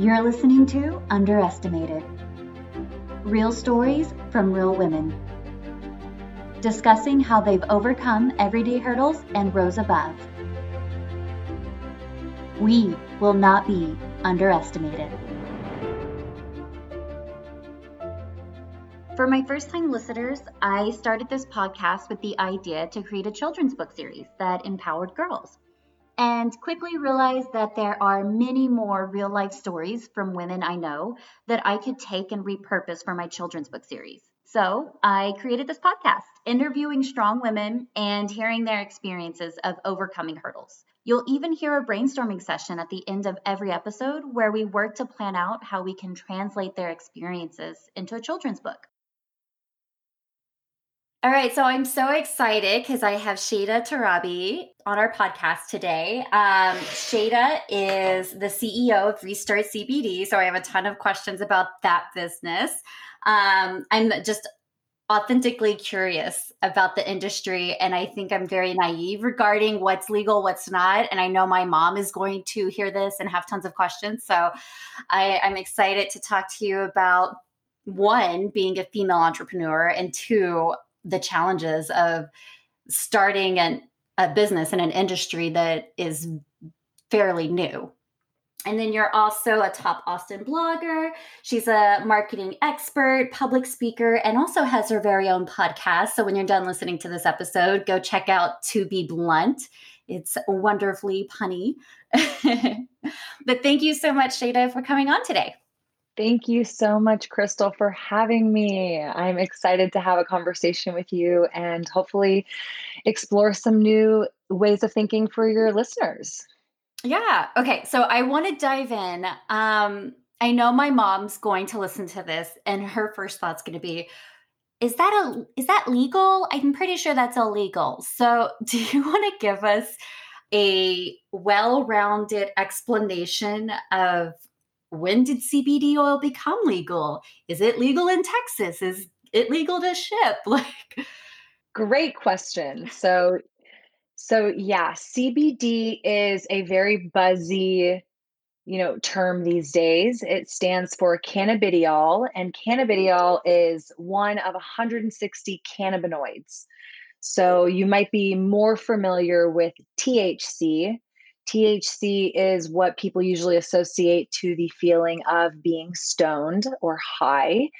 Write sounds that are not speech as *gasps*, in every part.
You're listening to Underestimated Real stories from real women, discussing how they've overcome everyday hurdles and rose above. We will not be underestimated. For my first time listeners, I started this podcast with the idea to create a children's book series that empowered girls and quickly realized that there are many more real life stories from women I know that I could take and repurpose for my children's book series. So I created this podcast, interviewing strong women and hearing their experiences of overcoming hurdles. You'll even hear a brainstorming session at the end of every episode where we work to plan out how we can translate their experiences into a children's book. All right, so I'm so excited because I have Shada Torabi on our podcast today. Um, Shada is the CEO of Restart CBD, so I have a ton of questions about that business. Um, I'm just authentically curious about the industry, and I think I'm very naive regarding what's legal, what's not. And I know my mom is going to hear this and have tons of questions, so I, I'm excited to talk to you about one being a female entrepreneur and two the challenges of starting an, a business in an industry that is fairly new. And then you're also a top Austin blogger. She's a marketing expert, public speaker, and also has her very own podcast. So when you're done listening to this episode, go check out To Be Blunt. It's wonderfully punny. *laughs* but thank you so much, Shada, for coming on today. Thank you so much, Crystal, for having me. I'm excited to have a conversation with you and hopefully explore some new ways of thinking for your listeners. Yeah. Okay. So I want to dive in. Um, I know my mom's going to listen to this, and her first thought's going to be, "Is that a is that legal? I'm pretty sure that's illegal." So, *laughs* do you want to give us a well-rounded explanation of when did CBD oil become legal? Is it legal in Texas? Is it legal to ship? *laughs* Like Great question. So so yeah, CBD is a very buzzy you know term these days. It stands for cannabidiol and mm-hmm. cannabidiol is one of 160 cannabinoids. So you might be more familiar with THC, THC is what people usually associate to the feeling of being stoned or high.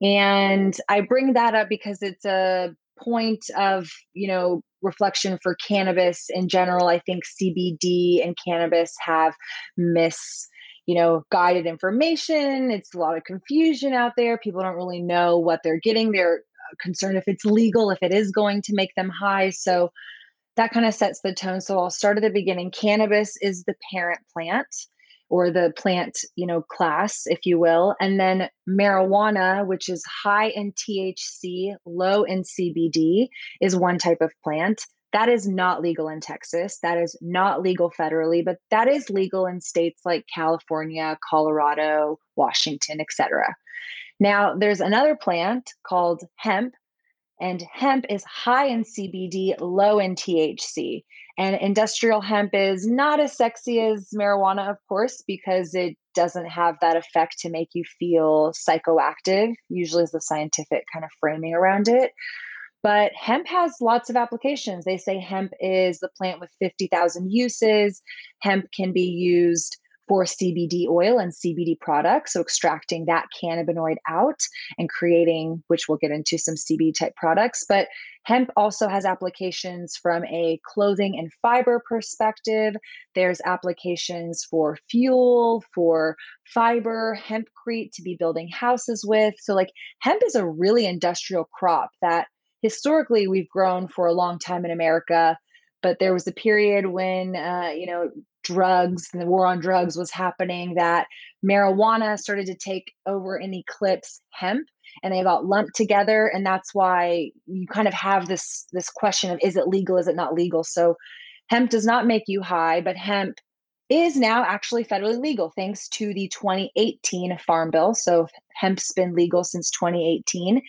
And I bring that up because it's a point of, you know, reflection for cannabis in general. I think CBD and cannabis have mis you know guided information it's a lot of confusion out there people don't really know what they're getting they're uh, concerned if it's legal if it is going to make them high so that kind of sets the tone. So I'll start at the beginning. Cannabis is the parent plant or the plant, you know, class, if you will. And then marijuana, which is high in THC, low in CBD, is one type of plant. That is not legal in Texas. That is not legal federally, but that is legal in states like California, Colorado, Washington, etc. Now, there's another plant called hemp and hemp is high in CBD, low in THC. And industrial hemp is not as sexy as marijuana, of course, because it doesn't have that effect to make you feel psychoactive, usually is the scientific kind of framing around it. But hemp has lots of applications. They say hemp is the plant with 50,000 uses. Hemp can be used for CBD oil and CBD products. So, extracting that cannabinoid out and creating, which we'll get into some CBD type products. But hemp also has applications from a clothing and fiber perspective. There's applications for fuel, for fiber, hempcrete to be building houses with. So, like, hemp is a really industrial crop that historically we've grown for a long time in America but there was a period when uh, you know drugs and the war on drugs was happening that marijuana started to take over and eclipse hemp and they got lumped together and that's why you kind of have this this question of is it legal is it not legal? So hemp does not make you high but hemp is now actually federally legal thanks to the 2018 farm bill. So hemp's been legal since 2018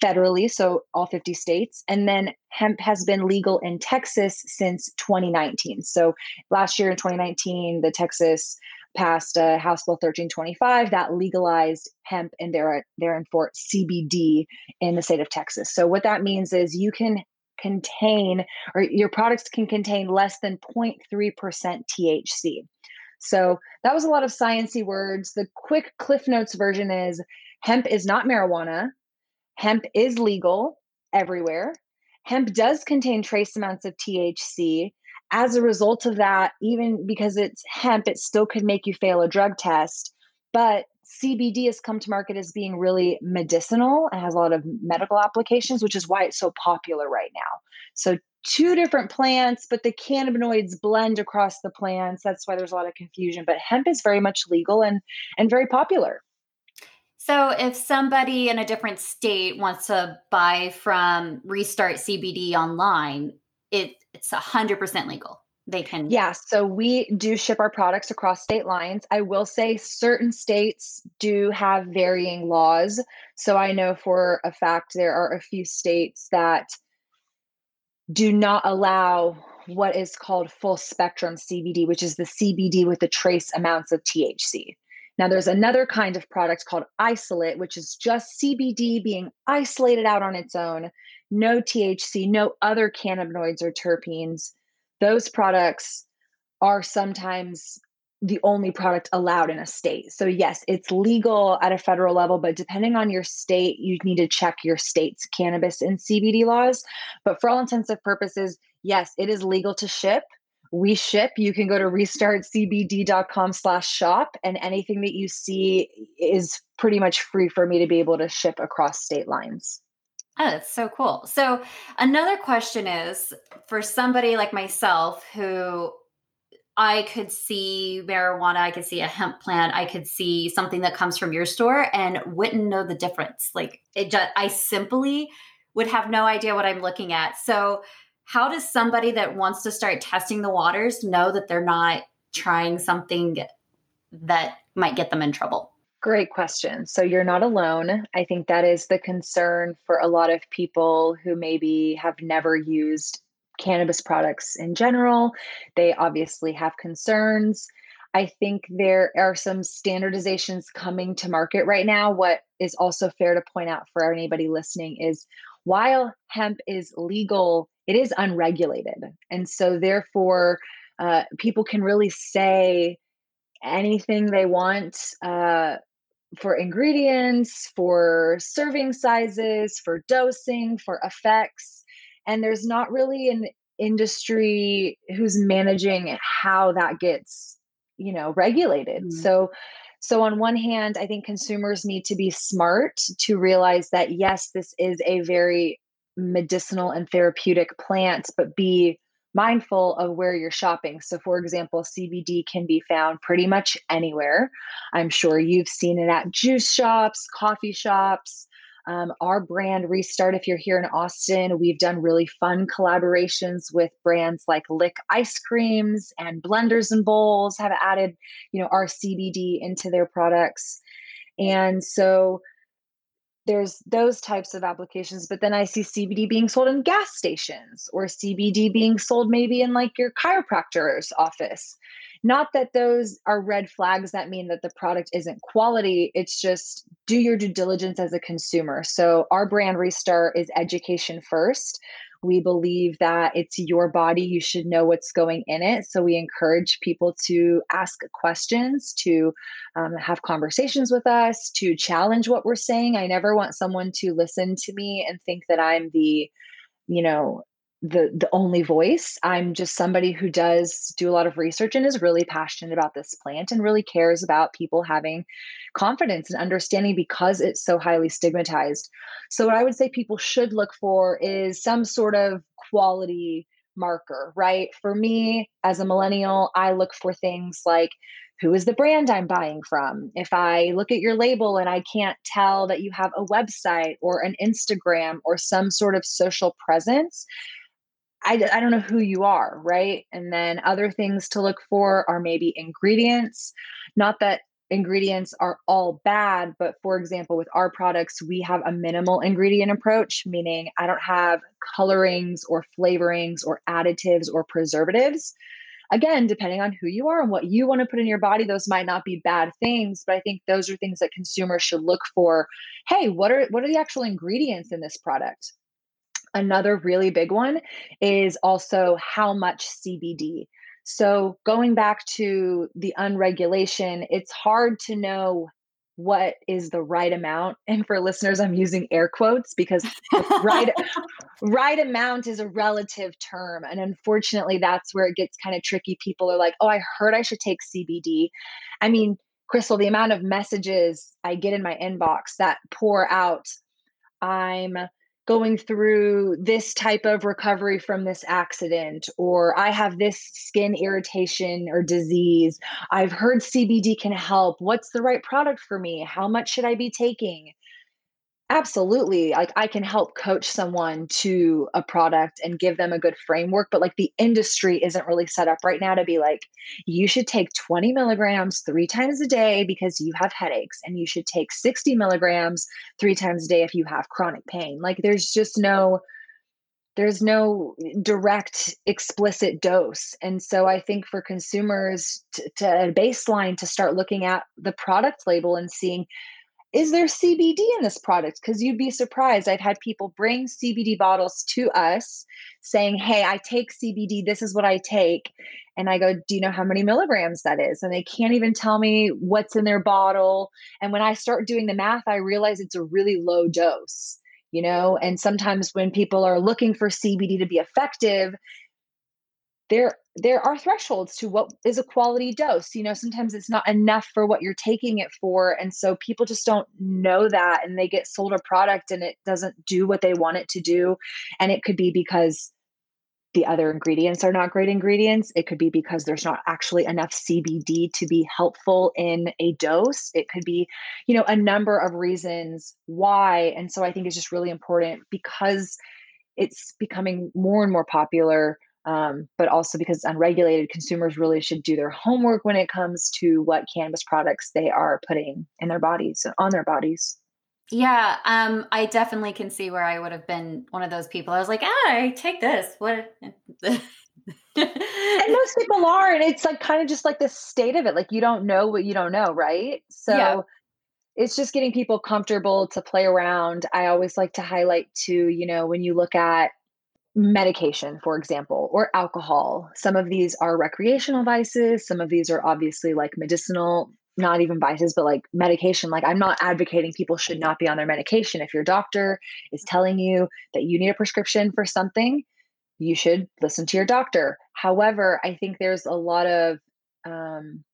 federally, so all 50 states. And then hemp has been legal in Texas since 2019. So last year in 2019, the Texas passed uh, House Bill 1325 that legalized hemp and there therein for CBD in the state of Texas. So what that means is you can contain or your products can contain less than 0.3% THC. So that was a lot of sciency words. The quick Cliff Notes version is hemp is not marijuana. Hemp is legal everywhere. Hemp does contain trace amounts of THC. As a result of that, even because it's hemp, it still could make you fail a drug test. But CBD has come to market as being really medicinal and has a lot of medical applications, which is why it's so popular right now. So, two different plants, but the cannabinoids blend across the plants. That's why there's a lot of confusion. But hemp is very much legal and and very popular. So, if somebody in a different state wants to buy from Restart CBD online, it, it's 100% legal. They can. Yeah. So, we do ship our products across state lines. I will say certain states do have varying laws. So, I know for a fact there are a few states that do not allow what is called full spectrum CBD, which is the CBD with the trace amounts of THC. Now, there's another kind of product called isolate, which is just CBD being isolated out on its own, no THC, no other cannabinoids or terpenes. Those products are sometimes the only product allowed in a state. So, yes, it's legal at a federal level, but depending on your state, you need to check your state's cannabis and CBD laws. But for all intents and purposes, yes, it is legal to ship we ship you can go to restartcbd.com slash shop and anything that you see is pretty much free for me to be able to ship across state lines Oh, that's so cool. So, another question is for somebody like myself who I could see marijuana, I could see a hemp plant, I could see something that comes from your store and wouldn't know the difference. Like, it just, I simply would have no idea what I'm looking at. So, how does somebody that wants to start testing the waters know that they're not trying something that might get them in trouble? Great question. So you're not alone. I think that is the concern for a lot of people who maybe have never used cannabis products in general. They obviously have concerns. I think there are some standardizations coming to market right now. What is also fair to point out for anybody listening is while hemp is legal it is unregulated. And so, therefore, uh, people can really say anything they want uh, for ingredients, for serving sizes, for dosing, for effects. And there's not really an industry who's managing how that gets, you know, regulated. Mm-hmm. So, so on one hand, I think consumers need to be smart to realize that yes, this is a very medicinal and therapeutic plants, but be mindful of where you're shopping. So, for example, CBD can be found pretty much anywhere. I'm sure you've seen it at juice shops, coffee shops. Um, our brand Restart, if you're here in Austin, we've done really fun collaborations with brands like Lick Ice Creams and Blenders and Bowls have added, you know, our CBD into their products. And so there's those types of applications but then i see cbd being sold in gas stations or cbd being sold maybe in like your chiropractor's office. Not that those are red flags that mean that the product isn't quality it's just do your due diligence as a consumer. So our brand restart is education first we believe that it's your body, you should know what's going in it. So we encourage people to ask questions, to um, have conversations with us, to challenge what we're saying. I never want someone to listen to me and think that I'm the you know the the only voice. I'm just somebody who does do a lot of research and is really passionate about this plant and really cares about people having confidence and understanding because it's so highly stigmatized. So what i would say people should look for is some sort of quality marker right? For me as a millennial i look for things like who is the brand I'm buying from? If I look at your label and I can't tell that you have a website or an Instagram or some sort of social presence, I, I don't know who you are, right? And then other things to look for are maybe ingredients. Not that ingredients are all bad, but for example, with our products, we have a minimal ingredient approach, meaning I don't have colorings or flavorings or additives or preservatives. again, depending on who you are and what you want to put in your body, those might not be bad things, but I think those are things that consumers should look for. Hey, what are what are the actual ingredients in this product? Another really big one is also how much CBD. So, going back to the unregulation, it's hard to know what is the right amount. And for listeners, I'm using air quotes because right *laughs* right amount is a relative term. And unfortunately, that's where it gets kind of tricky. People are like, "Oh, I heard I should take CBD." I mean, Crystal, the amount of messages I get in my inbox that pour out, I'm going through this type of recovery from this accident, or I have this skin irritation or disease. I've heard CBD can help. What's the right product for me? How much should I be taking? Absolutely. Like I can help coach someone to a product and give them a good framework, but like the industry isn't really set up right now to be like, you should take 20 milligrams three times a day because you have headaches, and you should take 60 milligrams three times a day if you have chronic pain. Like there's just no, there's no direct explicit dose and so i think for consumers to, to baseline to start looking at the product label and seeing is there CBD in this product? Because you'd be surprised. I've had people bring CBD bottles to us saying, Hey, I take CBD. This is what I take. And I go, Do you know how many milligrams that is? And they can't even tell me what's in their bottle. And when I start doing the math, I realize it's a really low dose, you know? And sometimes when people are looking for CBD to be effective, there there are thresholds to what is a quality dose you know sometimes it's not enough for what you're taking it for and so people just don't know that and they get sold a product and it doesn't do what they want it to do and it could be because the other ingredients are not great ingredients it could be because there's not actually enough CBD to be helpful in a dose it could be you know a number of reasons why and so i think it's just really important because it's becoming more and more popular um, but also because it's unregulated, consumers really should do their homework when it comes to what cannabis products they are putting in their bodies, on their bodies. Yeah, um, I definitely can see where I would have been one of those people. I was like, ah, I take this. What? and *laughs* most people are, and it's like kind of just like the state of it. Like you don't know what you don't know, right? So yeah. it's just getting people comfortable to play around. I always like to highlight too, you know, when you look at medication, for example, or alcohol. Some of these are recreational vices, some of these are obviously like medicinal, not even vices, but like medication. Like, I'm not advocating people should not be on their medication. If your doctor is telling you that you need a prescription for something, you should listen to your doctor. However, I think there's a lot of um,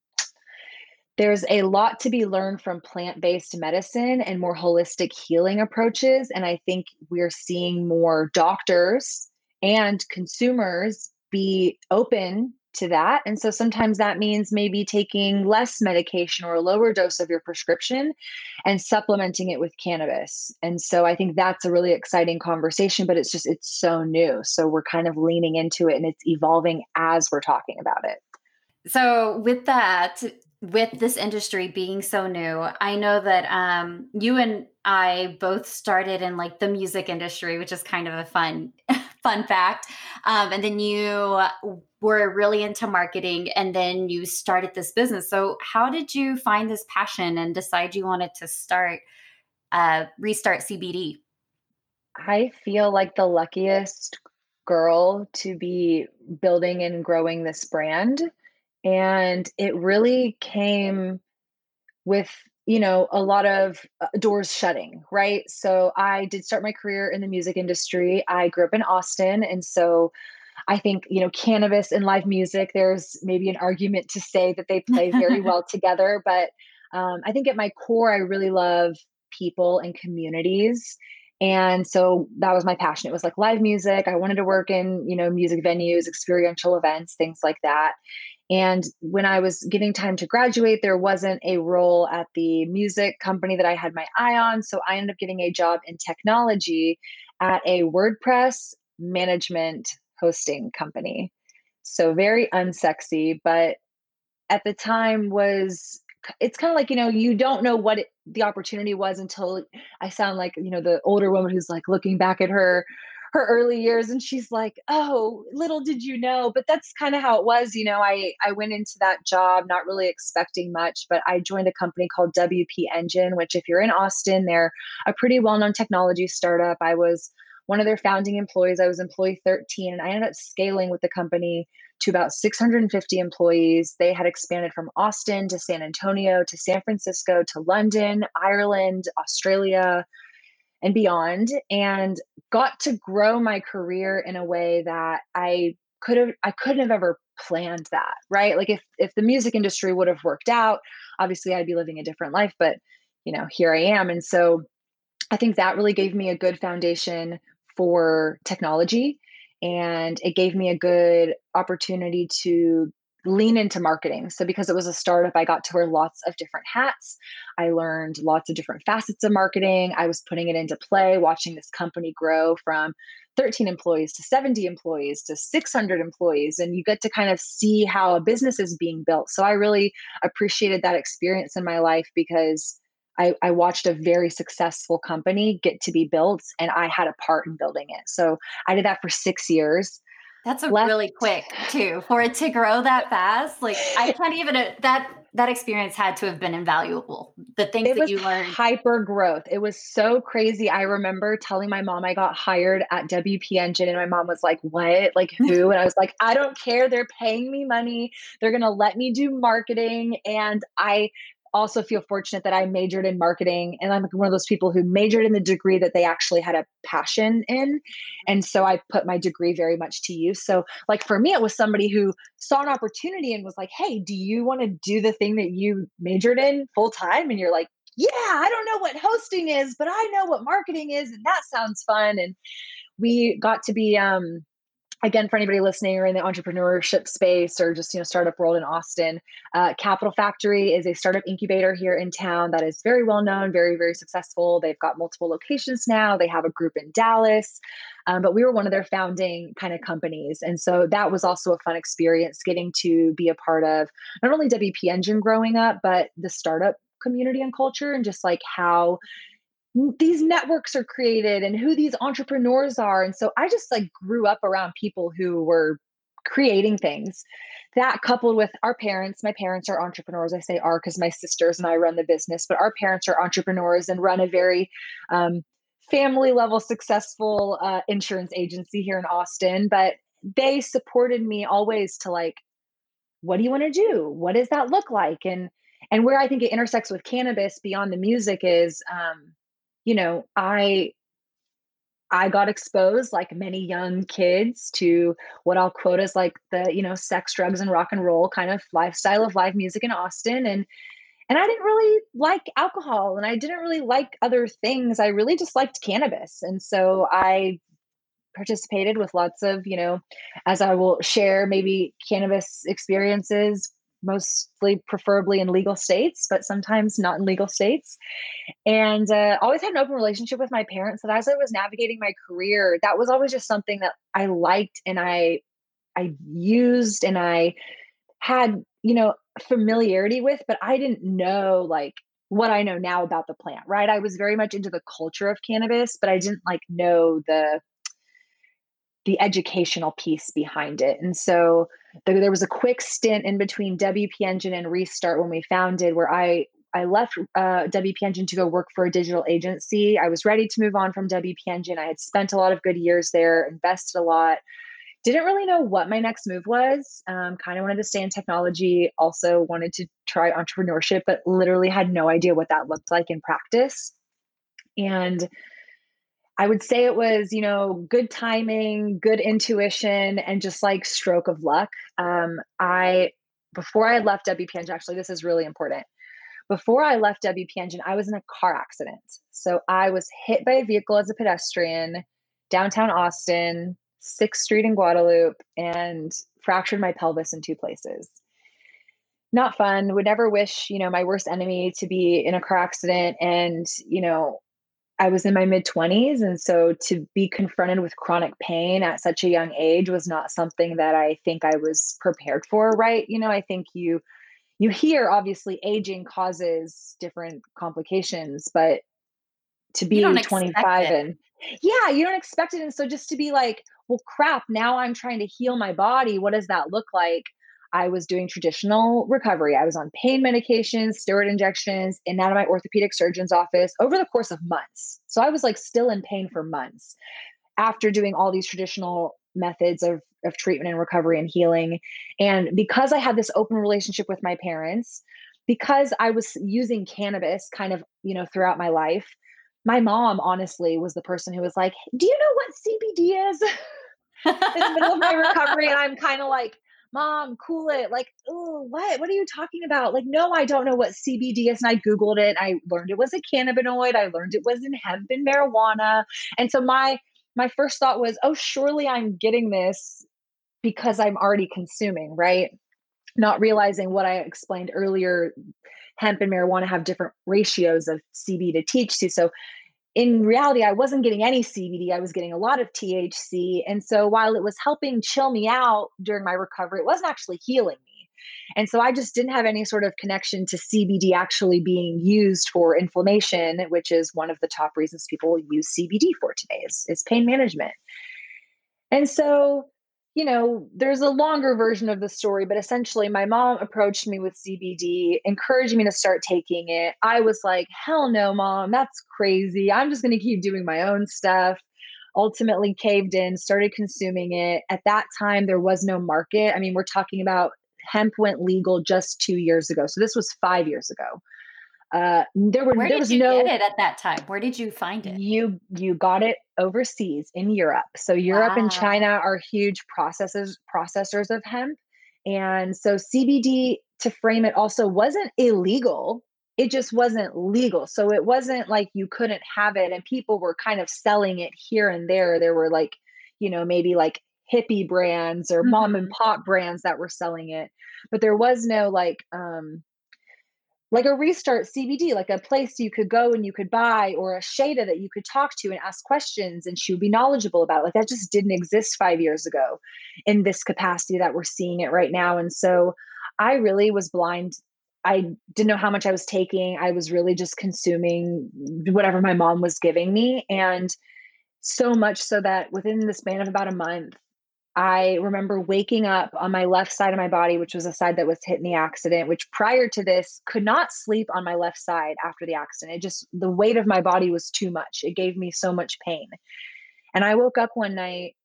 there's a lot to be learned from plant based medicine and more holistic healing approaches. And I think we're seeing more doctors and consumers be open to that. And so sometimes that means maybe taking less medication or a lower dose of your prescription and supplementing it with cannabis. And so I think that's a really exciting conversation, but it's just, it's so new. So we're kind of leaning into it and it's evolving as we're talking about it. So, with that, with this industry being so new, I know that um, you and I both started in like the music industry, which is kind of a fun, *laughs* fun fact. Um, and then you were really into marketing, and then you started this business. So, how did you find this passion and decide you wanted to start uh, restart CBD? I feel like the luckiest girl to be building and growing this brand and it really came with you know a lot of uh, doors shutting right? So i did start my career in the music industry. I grew up in austin and so i think you know cannabis and live music there's maybe an argument to say that they play very *laughs* well together but um, i think at my core i really love people and communities and so that was my passion. It was like live music. I wanted to work in you know music venues experiential events things like that and when I was getting time to graduate, there wasn't a role at the music company that I had my eye on. So I ended up getting a job in technology at a WordPress management hosting company. So very unsexy, but at the time was it's kind of like you know you don't know what it, the opportunity was until i sound like you know the older woman who's like looking back at her her early years and she's like oh little did you know but that's kind of how it was you know i i went into that job not really expecting much but i joined a company called wp engine which if you're in austin they're a pretty well-known technology startup. I was one of their founding employees. I was employee 13 and i ended up scaling with the company to about 650 employees. They had expanded from austin to san antonio to san francisco to london ireland australia and beyond and got to grow my career in a way that I could have I couldn't have ever planned that, right? Like if if the music industry would have worked out, obviously I'd be living a different life, but you know, here I am. And so I think that really gave me a good foundation for technology and it gave me a good opportunity to lean into marketing. So, because it was a startup, I got to wear lots of different hats. I learned lots of different facets of marketing. I was putting it into play, watching this company grow from 13 employees to 70 employees to 600 employees. And you get to kind of see how a business is being built. So, I really appreciated that experience in my life because. I, I, watched a very successful company get to be built and I had a part in building it. So I did that for six years. That's a left. really quick too for it to grow that fast. Like I can't even uh, that that experience had to have been invaluable. The things it that you learned. Hyper growth. It was so crazy. I remember telling my mom I got hired at WP Engine and my mom was like, "What? Like *laughs* who?" and I was like, "I don't care. They're paying me money. They're going to let me do marketing." And I also feel fortunate that I majored in marketing and I'm one of those people who majored in the degree that they actually had a passion in. And so I put my degree very much to use. So, like for me, it was somebody who saw an opportunity and was like, hey, do you want to do the thing that you majored in full time? And you're like, yeah, I don't know what hosting is, but I know what marketing is. And that sounds fun. And we got to be um, again for anybody listening or in the entrepreneurship space or just you know startup world in austin uh, capital factory is a startup incubator here in town that is very well known very very successful. They've got multiple locations now. They have a group in dallas um, but we were one of their founding kind of companies. And so that was also a fun experience getting to be a part of not only wp engine growing up but the startup community and culture and just like how these networks are created and who these entrepreneurs are and so i just like grew up around people who were creating things. That coupled with our parents my parents are entrepreneurs i say are because my sisters and i run the business but our parents are entrepreneurs and run a very um, family level successful uh, insurance agency here in austin but they supported me always to like what do you want to do? What does that look like? And and where i think it intersects with cannabis beyond the music is um, you know, I I got exposed like many young kids to what I'll quote as like the, you know, sex, drugs and rock and roll kind of lifestyle of live music in Austin and and I didn't really like alcohol and I didn't really like other things. I really just liked cannabis. And so I participated with lots of, you know, as I will share maybe cannabis experiences mostly preferably in legal states, but sometimes not in legal states. And uh, always had an open relationship with my parents. That as I was navigating my career, that was always just something that I liked and I I used and I had you know familiarity with, but I didn't know like what I know now about the plant. Right? I was very much into the culture of cannabis, but I didn't like know the the educational piece behind it. And so there was a quick stint in between WP Engine and Restart when we founded where I I left uh, WP Engine to go work for a digital agency. I was ready to move on from WP Engine. I had spent a lot of good years there, invested a lot. Didn't really know what my next move was. Um, kind of wanted to stay in technology. Also wanted to try entrepreneurship, but literally had no idea what that looked like in practice. And I would say it was, you know, good timing, good intuition, and just like stroke of luck. Um, I, before I left WP Engine, actually, this is really important. Before I left WP Engine, I was in a car accident. So I was hit by a vehicle as a pedestrian downtown Austin, 6th Street in Guadalupe, and fractured my pelvis in two places. Not fun. Would never wish, you know, my worst enemy to be in a car accident and, you know, I was in my mid 20s. And so to be confronted with chronic pain at such a young age was not something that I think I was prepared for, right? You know, I think you you hear obviously aging causes different complications, but to be 25 and Yeah, you don't expect it. And so just to be like, well, crap, now I'm trying to heal my body. What does that look like? I was doing traditional recovery. I was on pain medications, steroid injections, in out of my orthopedic surgeon's office over the course of months. So I was like still in pain for months after doing all these traditional methods of, of treatment and recovery and healing. And because I had this open relationship with my parents, because I was using cannabis kind of, you know, throughout my life, my mom honestly was the person who was like, Do you know what CBD is? *laughs* in the middle of my recovery. And I'm kind of like, Mom, cool it. Like, oh, what? What are you talking about? Like, no, I don't know what CBD is. And I Googled it. I learned it was a cannabinoid. I learned it was in hemp and marijuana. And so my my first thought was, oh, surely I'm getting this because I'm already consuming, right? Not realizing what I explained earlier, hemp and marijuana have different ratios of CB to THC. So in reality, I wasn't getting any CBD. I was getting a lot of THC. And so while it was helping chill me out during my recovery, it wasn't actually healing me. And so I just didn't have any sort of connection to CBD actually being used for inflammation, which is one of the top reasons people use CBD for today is, is pain management. And so you know, there's a longer version of the story, but essentially, my mom approached me with CBD, encouraged me to start taking it. I was like, hell no, mom, that's crazy. I'm just going to keep doing my own stuff. Ultimately, caved in, started consuming it. At that time, there was no market. I mean, we're talking about hemp went legal just two years ago. So this was five years ago. Uh, there were Where there was no get it at that time. Where did you find it? You you got it overseas in Europe. So Europe wow. and China are huge processors processors of hemp, and so CBD to frame it also wasn't illegal. It just wasn't legal. So it wasn't like you couldn't have it, and people were kind of selling it here and there. There were like, you know, maybe like hippie brands or mm-hmm. mom and mm-hmm. pop brands that were selling it, but there was no like um like a restart CBD, like a place you could go and you could buy, or a Shada that you could talk to and ask questions, and she would be knowledgeable about. It. Like that just didn't exist five years ago in this capacity that we're seeing it right now. And so I really was blind. I didn't know how much I was taking. I was really just consuming whatever my mom was giving me. And so much so that within the span of about a month, I remember waking up on my left side of my body, which was a side that was hit in the accident, which prior to this could not sleep on my left side after the accident. It just, the weight of my body was too much. It gave me so much pain. And I woke up one night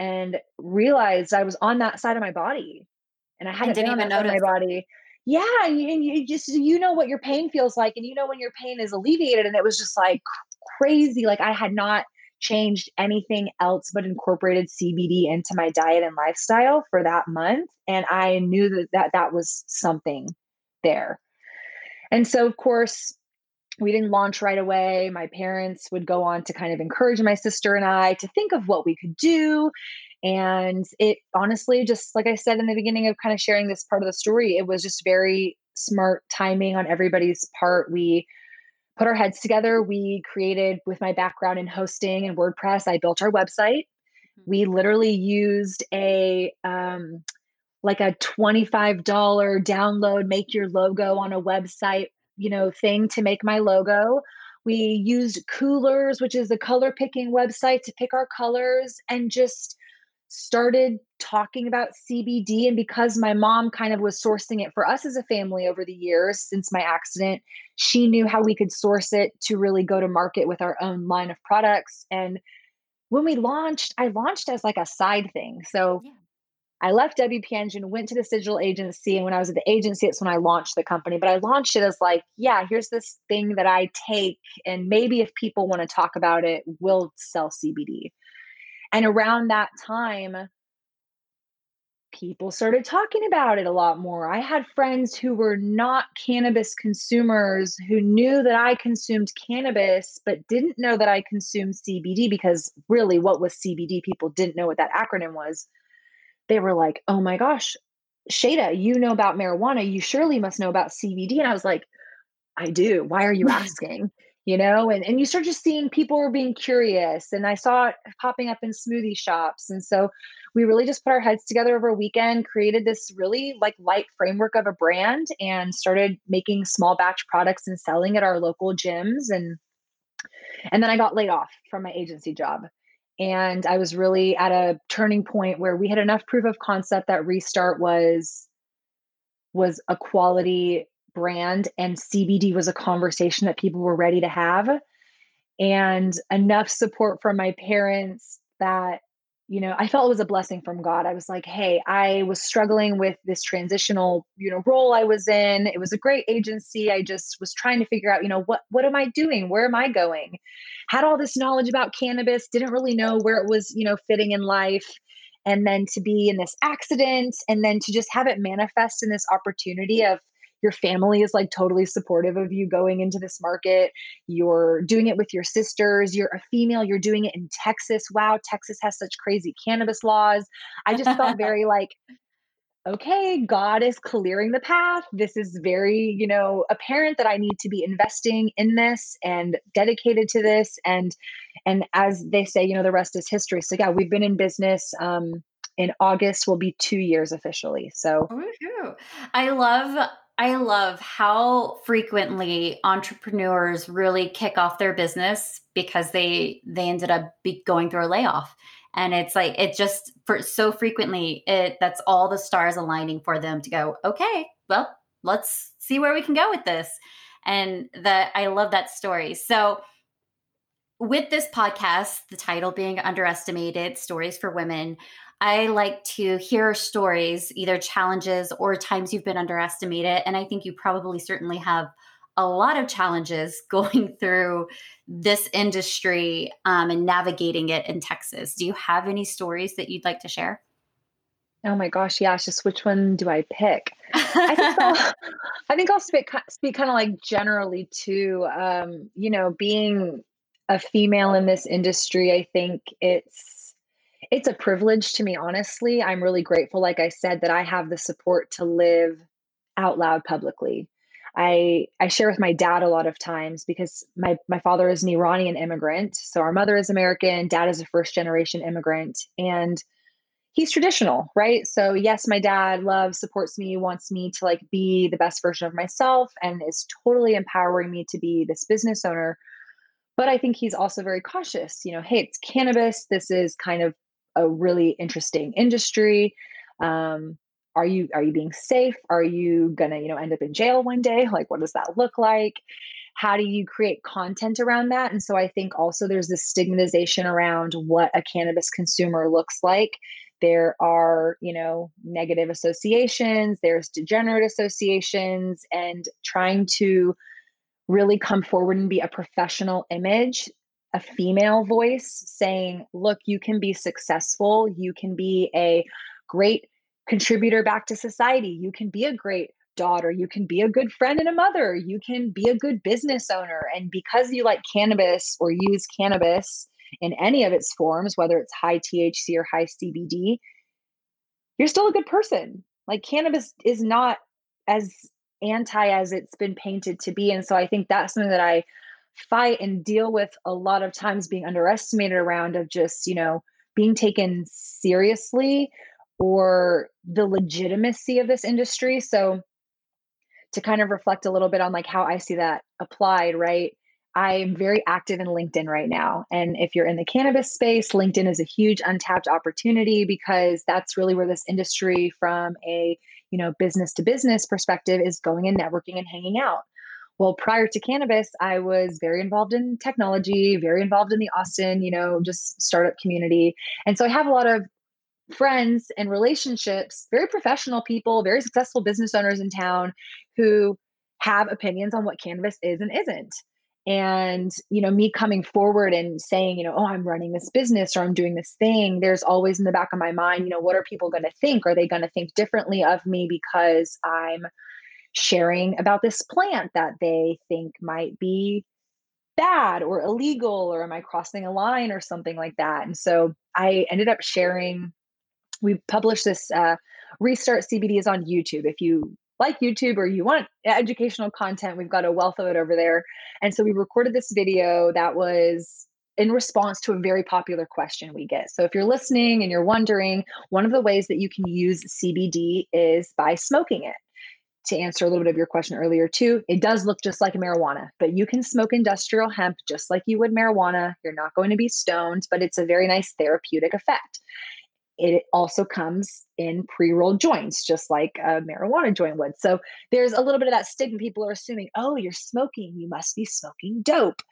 and realized I was on that side of my body and I hadn't on that side of my body. Yeah. And you, you just, you know what your pain feels like and you know when your pain is alleviated. And it was just like crazy. Like I had not changed anything else but incorporated CBD into my diet and lifestyle for that month. And I knew that that, that was something there. And so, of course, we didn't launch right away. My parents would go on to kind of encourage my sister and I to think of what we could do. And it honestly, just like I said in the beginning of kind of sharing this part of the story, it was just very smart timing on everybody's part. We put our heads together. We created, with my background in hosting and WordPress, I built our website. Mm-hmm. We literally used a um, like a $25 download, make your logo on a website, you know, thing to make my logo. We used Coolors, which is a color picking website to pick our colors and just started talking about CBD. And because my mom kind of was sourcing it for us as a family over the years since my accident, she knew how we could source it to really go to market with our own line of products. And when we launched, I launched as like a side thing. So yeah. I left WP Engine, went to this digital agency. And when I was at the agency, it's when I launched the company. But I launched it as like, yeah, here's this thing that I take. And maybe if people want to talk about it, we'll sell CBD. And around that time, people started talking about it a lot more. I had friends who were not cannabis consumers who knew that I consumed cannabis, but didn't know that I consumed CBD because really, what was CBD? People didn't know what that acronym was. They were like, oh my gosh, Shada, you know about marijuana. You surely must know about CBD. And I was like, I do. Why are you *laughs* asking? You know and, and you start just seeing people were being curious and i saw it popping up in smoothie shops and so we really just put our heads together over a weekend created this really like light framework of a brand and started making small batch products and selling at our local gyms and And then I got laid off from my agency job. And I was really at a turning point where we had enough proof of concept that Restart was was a quality brand and CBD was a conversation that people were ready to have and enough support from my parents that you know, I felt it was a blessing from God. I was like, hey, I was struggling with this transitional, you know, role I was in. It was a great agency. I just was trying to figure out, you know, what what am I doing? Where am I going? Had all this knowledge about cannabis, didn't really know where it was, you know, fitting in life. And then to be in this accident and then to just have it manifest in this opportunity of your family is like totally supportive of you going into this market. You're doing it with your sisters. You're a female. You're doing it in Texas. Wow, Texas has such crazy cannabis laws. I just felt *laughs* very like, okay, God is clearing the path. This is very, you know, apparent that I need to be investing in this and dedicated to this. And and as they say, you know, the rest is history. So yeah, we've been in business. Um, in August will be two years officially. So I love I love how frequently entrepreneurs really kick off their business because they they ended up going through a layoff. And it's like it just for so frequently it that's all the stars aligning for them to go okay well let's see where we can go with this. And that i love that story. So with this podcast the title being underestimated stories for women I like to hear stories, either challenges or times you've been underestimated. And I think you probably certainly have a lot of challenges *laughs* going through this industry um, and navigating it in Texas. Do you have any stories that you'd like to share? Oh my gosh, yeah. It's just which one do I pick? I think *laughs* I'll, *laughs* I think I'll speak speak kind of like generally to, Um, you know, being a female in this industry, I think it's it's a privilege to me, honestly. I'm really grateful, like I said, that I have the support to live out loud publicly. I I share with my dad a lot of times because my my father is an Iranian immigrant, so our mother is American, dad is a first generation immigrant, and he's traditional, right? So yes, my dad loves, supports me, wants me to like be the best version of myself, and is totally empowering me to be this business owner. But I think he's also very cautious. You know, hey, it's cannabis. This is kind of a really interesting industry um, are you are you being safe? Are you gonna you know end up in jail one day? Like what does that look like? How do you create content around that? And so i think also there's this stigmatization around what a cannabis consumer looks like. There are you know negative associations there's degenerate associations and trying to really come forward and be a professional image a female voice saying, look, you can be successful. You can be a great contributor back to society. You can be a great daughter. You can be a good friend and a mother. You can be a good business owner. And because you like cannabis or use cannabis in any of its forms, whether it's high THC or high CBD, you're still a good person. Like cannabis is not as anti as it's been painted to be. And so I think that's something that I fight and deal with a lot of times being underestimated around of just, you know, being taken seriously or the legitimacy of this industry. So to kind of reflect a little bit on like how I see that applied, right? I'm very active in LinkedIn right now. And if you're in the cannabis space, LinkedIn is a huge untapped opportunity because that's really where this industry from a, you know, business to business perspective is going and networking and hanging out. Well, prior to cannabis, I was very involved in technology, very involved in the Austin, you know, just startup community. And so I have a lot of friends and relationships, very professional people, very successful business owners in town who have opinions on what cannabis is and isn't. And, you know, me coming forward and saying, you know, oh, I'm running this business or I'm doing this thing, there's always in the back of my mind, you know, what are people going to think? Are they going to think differently of me because I'm sharing about this plant that they think might be bad or illegal or am I crossing a line or something like that. And so I ended up sharing we published this uh, restart CBD is on YouTube. If you like YouTube or you want educational content, we've got a wealth of it over there. And so we recorded this video that was in response to a very popular question we get. So if you're listening and you're wondering, one of the ways that you can use CBD is by smoking it to answer a little bit of your question earlier too, it does look just like marijuana, but you can smoke industrial hemp just like you would marijuana. You're not going to be stoned, but it's a very nice therapeutic effect. It also comes in pre rolled joints, just like a marijuana joint would. So there's a little bit of that stigma. People are assuming, oh, you're smoking, you must be smoking dope.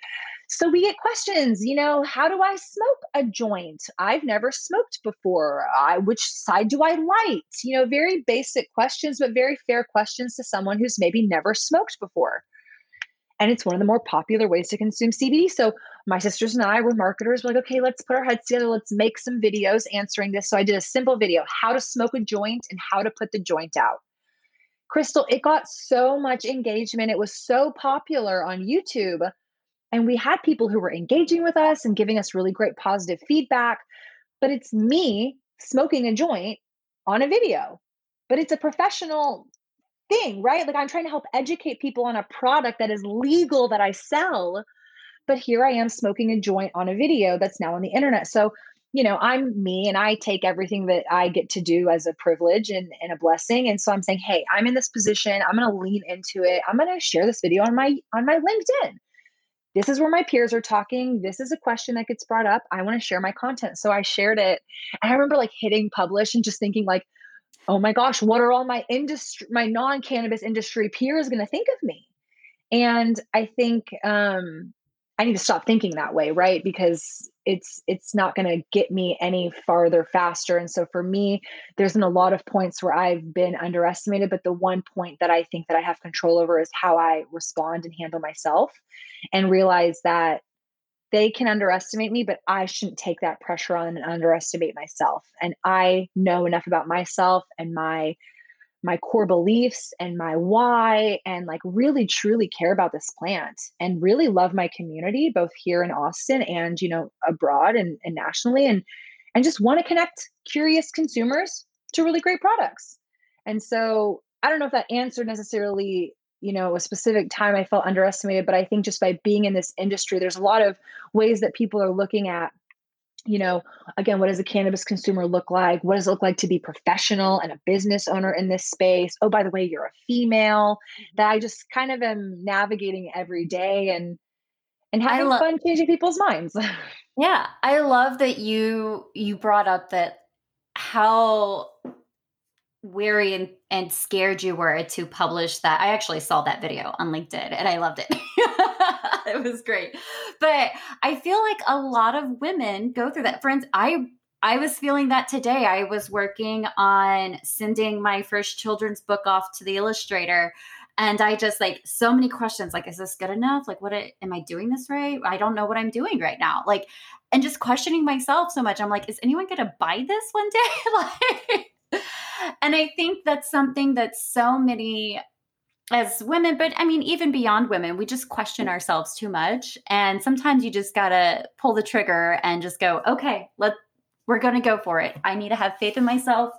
So we get questions, you know, how do I smoke a joint? I've never smoked before. I, which side do I light? You know, very basic questions, but very fair questions to someone who's maybe never smoked before. And it's one of the more popular ways to consume CBD. So my sisters and I were marketers. We're like, okay, let's put our heads together. Let's make some videos answering this. So I did a simple video, how to smoke a joint and how to put the joint out. Crystal, it got so much engagement. It was so popular on YouTube and we had people who were engaging with us and giving us really great positive feedback. But it's me smoking a joint on a video. But it's a professional thing, right? Like I'm trying to help educate people on a product that is legal that I sell. But here I am smoking a joint on a video that's now on the internet. So, you know, I'm me and I take everything that I get to do as a privilege and, and a blessing. And so I'm saying, hey, I'm in this position. I'm gonna lean into it. I'm gonna share this video on my on my LinkedIn this is where my peers are talking. This is a question that gets brought up. I want to share my content. So I shared it. And I remember like hitting publish and just thinking like, oh my gosh, what are all my industry, my non-cannabis industry peers going to think of me? And I think um, I need to stop thinking that way, right? Because it's it's not going to get me any farther faster and so for me there's been a lot of points where i've been underestimated but the one point that i think that i have control over is how i respond and handle myself and realize that they can underestimate me but i shouldn't take that pressure on and underestimate myself. And i know enough about myself and my my core beliefs and my why and like really truly care about this plant and really love my community both here in austin and you know abroad and, and nationally and and just want to connect curious consumers to really great products. And so i don't know if that answered necessarily you know a specific time i felt underestimated but i think just by being in this industry there's a lot of ways that people are looking at you know, again, what does a cannabis consumer look like? What does it look like to be professional and a business owner in this space? Oh, by the way, you're a female. Mm-hmm. That I just kind of am navigating every day and and having lo- fun changing people's minds. yeah, I love that you you brought up that how weary and, and scared you were to publish that. I actually saw that video on LinkedIn and I loved it. *laughs* it was great. But I feel like a lot of women go through that. Friends, I I was feeling that today. I was working on sending my first children's book off to the illustrator and I just like so many questions like is this good enough? Like what am I doing this right? I don't know what I'm doing right now. Like and just questioning myself so much. I'm like is anyone going to buy this one day? *laughs* like and I think that's something that so many as women, but I mean, even beyond women, we just question ourselves too much. And sometimes you just gotta pull the trigger and just go, okay, let we're gonna go for it. I need to have faith in myself,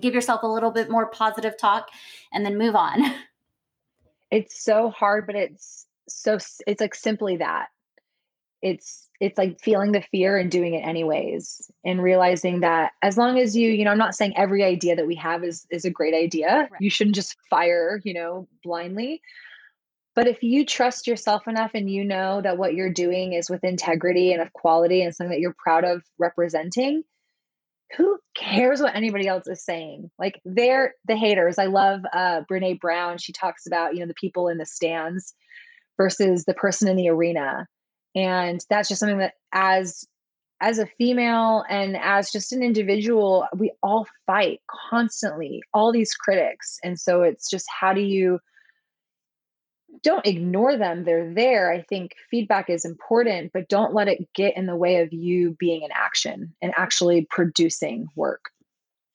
give yourself a little bit more positive talk, and then move on. *laughs* It's so hard, but it's so it's like simply that. It's it's like feeling the fear and doing it anyways and realizing that as long as you you know i'm not saying every idea that we have is is a great idea. Right. you shouldn't just fire you know blindly. But if you trust yourself enough and you know that what you're doing is with integrity and of quality and something that you're proud of representing who cares what anybody else is saying? Like they're the haters. I love uh brene brown. She talks about you know the people in the stands versus the person in the arena and that's just something that as as a female and as just an individual we all fight constantly all these critics. And so it's just how do you don't ignore them they're there. I think feedback is important but don't let it get in the way of you being in action and actually producing work.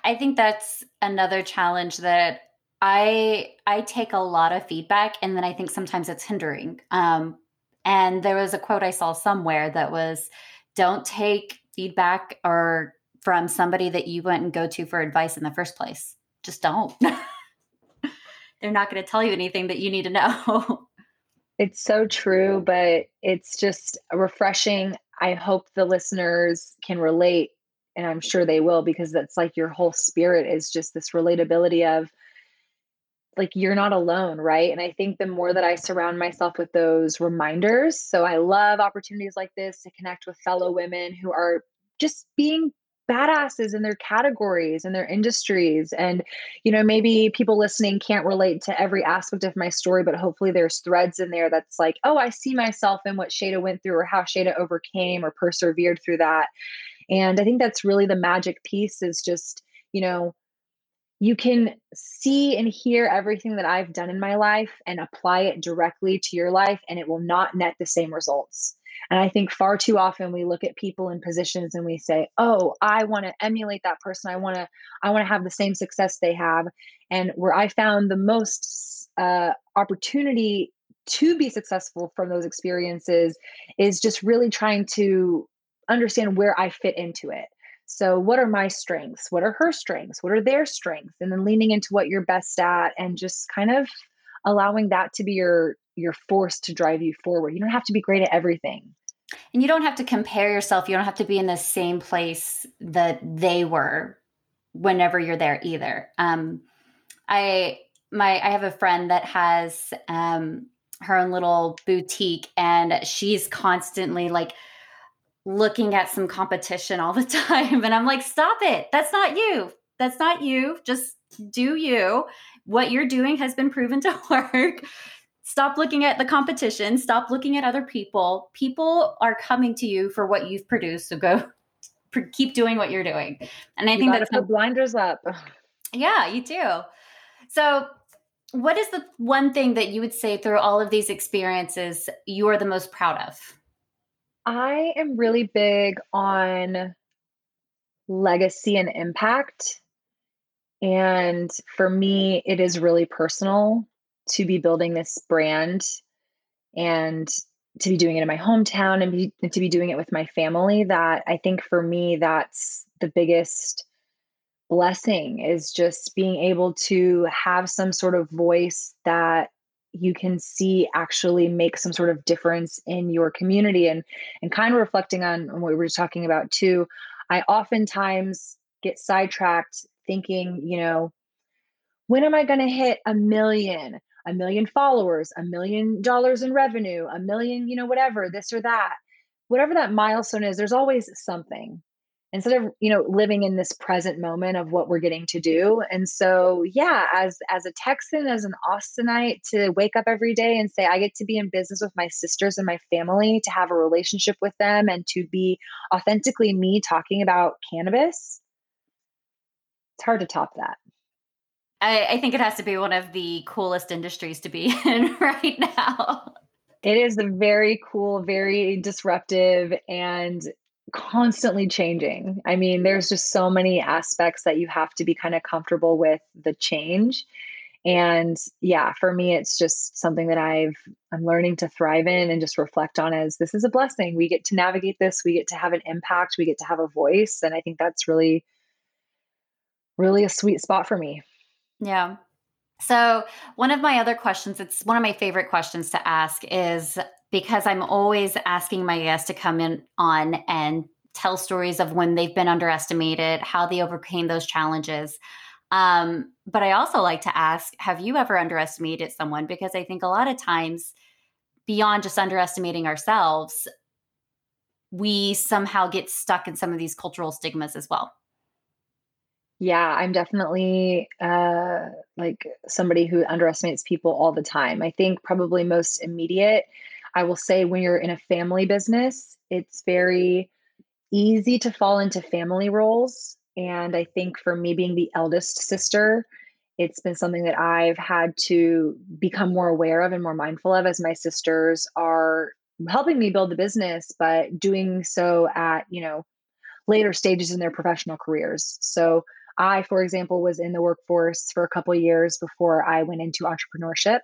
I think that's another challenge that i i take a lot of feedback and then i think sometimes it's hindering. Um, and there was a quote I saw somewhere that was don't take feedback or from somebody that you went and go to for advice in the first place. Just don't. *laughs* They're not going to tell you anything that you need to know. *laughs* it's so true, but it's just refreshing. I hope the listeners can relate, and I'm sure they will because that's like your whole spirit is just this relatability of like you're not alone, right? And I think the more that I surround myself with those reminders, so I love opportunities like this to connect with fellow women who are just being badasses in their categories and their industries and you know maybe people listening can't relate to every aspect of my story but hopefully there's threads in there that's like oh i see myself in what shada went through or how shada overcame or persevered through that and i think that's really the magic piece is just you know you can see and hear everything that I've done in my life and apply it directly to your life, and it will not net the same results. And I think far too often we look at people in positions and we say, "Oh, I want to emulate that person. I want to I want to have the same success they have." And where I found the most uh, opportunity to be successful from those experiences is just really trying to understand where I fit into it. So, what are my strengths? What are her strengths? What are their strengths? And then leaning into what you're best at and just kind of allowing that to be your your force to drive you forward. You don't have to be great at everything. And you don't have to compare yourself. You don't have to be in the same place that they were whenever you're there either. Um, I my I have a friend that has um, her own little boutique, and she's constantly like looking at some competition all the *laughs* time. And I'm like, stop it. That's not you. That's not you. Just do you. What you're doing has been proven to *laughs* work. Stop looking at the competition. Stop looking at other people. People are coming to you for what you've produced. So go *laughs* keep doing what you're doing. And I you think that's put blinders up. *sighs* Yeah, you do. So what is the one thing that you would say through all of these experiences you are the most proud of? I am really big on legacy and impact. And for me, it is really personal to be building this brand and to be doing it in my hometown and, be, and to be doing it with my family. That I think for me, that's the biggest blessing is just being able to have some sort of voice that you can see actually make some sort of difference in your community and and kind of reflecting on what we were talking about too. I oftentimes get sidetracked thinking you know when am i going to hit a million a million followers a million dollars in revenue a million you know whatever this or that? Whatever that milestone is there's always something instead of you know living in this present moment of what we're getting to do. And so yeah as as a texan as an austinite to wake up every day and say i get to be in business with my sisters and my family to have a relationship with them and to be authentically me talking about cannabis it's hard to top that. I, I think it has to be one of the coolest industries to be *laughs* in right now. It is very cool, very disruptive, and constantly changing. I mean, there's just so many aspects that you have to be kind of comfortable with the change. And yeah, for me, it's just something that I've I'm learning to thrive in and just reflect on as this is a blessing. We get to navigate this, we get to have an impact, we get to have a voice. And I think that's really, really a sweet spot for me. Yeah. So, one of my other questions, it's one of my favorite questions to ask is because I'm always asking my guests to come in on and tell stories of when they've been underestimated, how they overcame those challenges. Um, but I also like to ask, have you ever underestimated someone? Because I think a lot of times, beyond just underestimating ourselves, we somehow get stuck in some of these cultural stigmas as well. Yeah, I'm definitely uh, like somebody who underestimates people all the time. I think probably most immediate I will say when you're in a family business, it's very easy to fall into family roles. And I think for me, being the eldest sister, it's been something that I've had to become more aware of and more mindful of as my sisters are helping me build the business, but doing so at, you know, later stages in their professional careers. So I, for example, was in the workforce for a couple years before I went into entrepreneurship.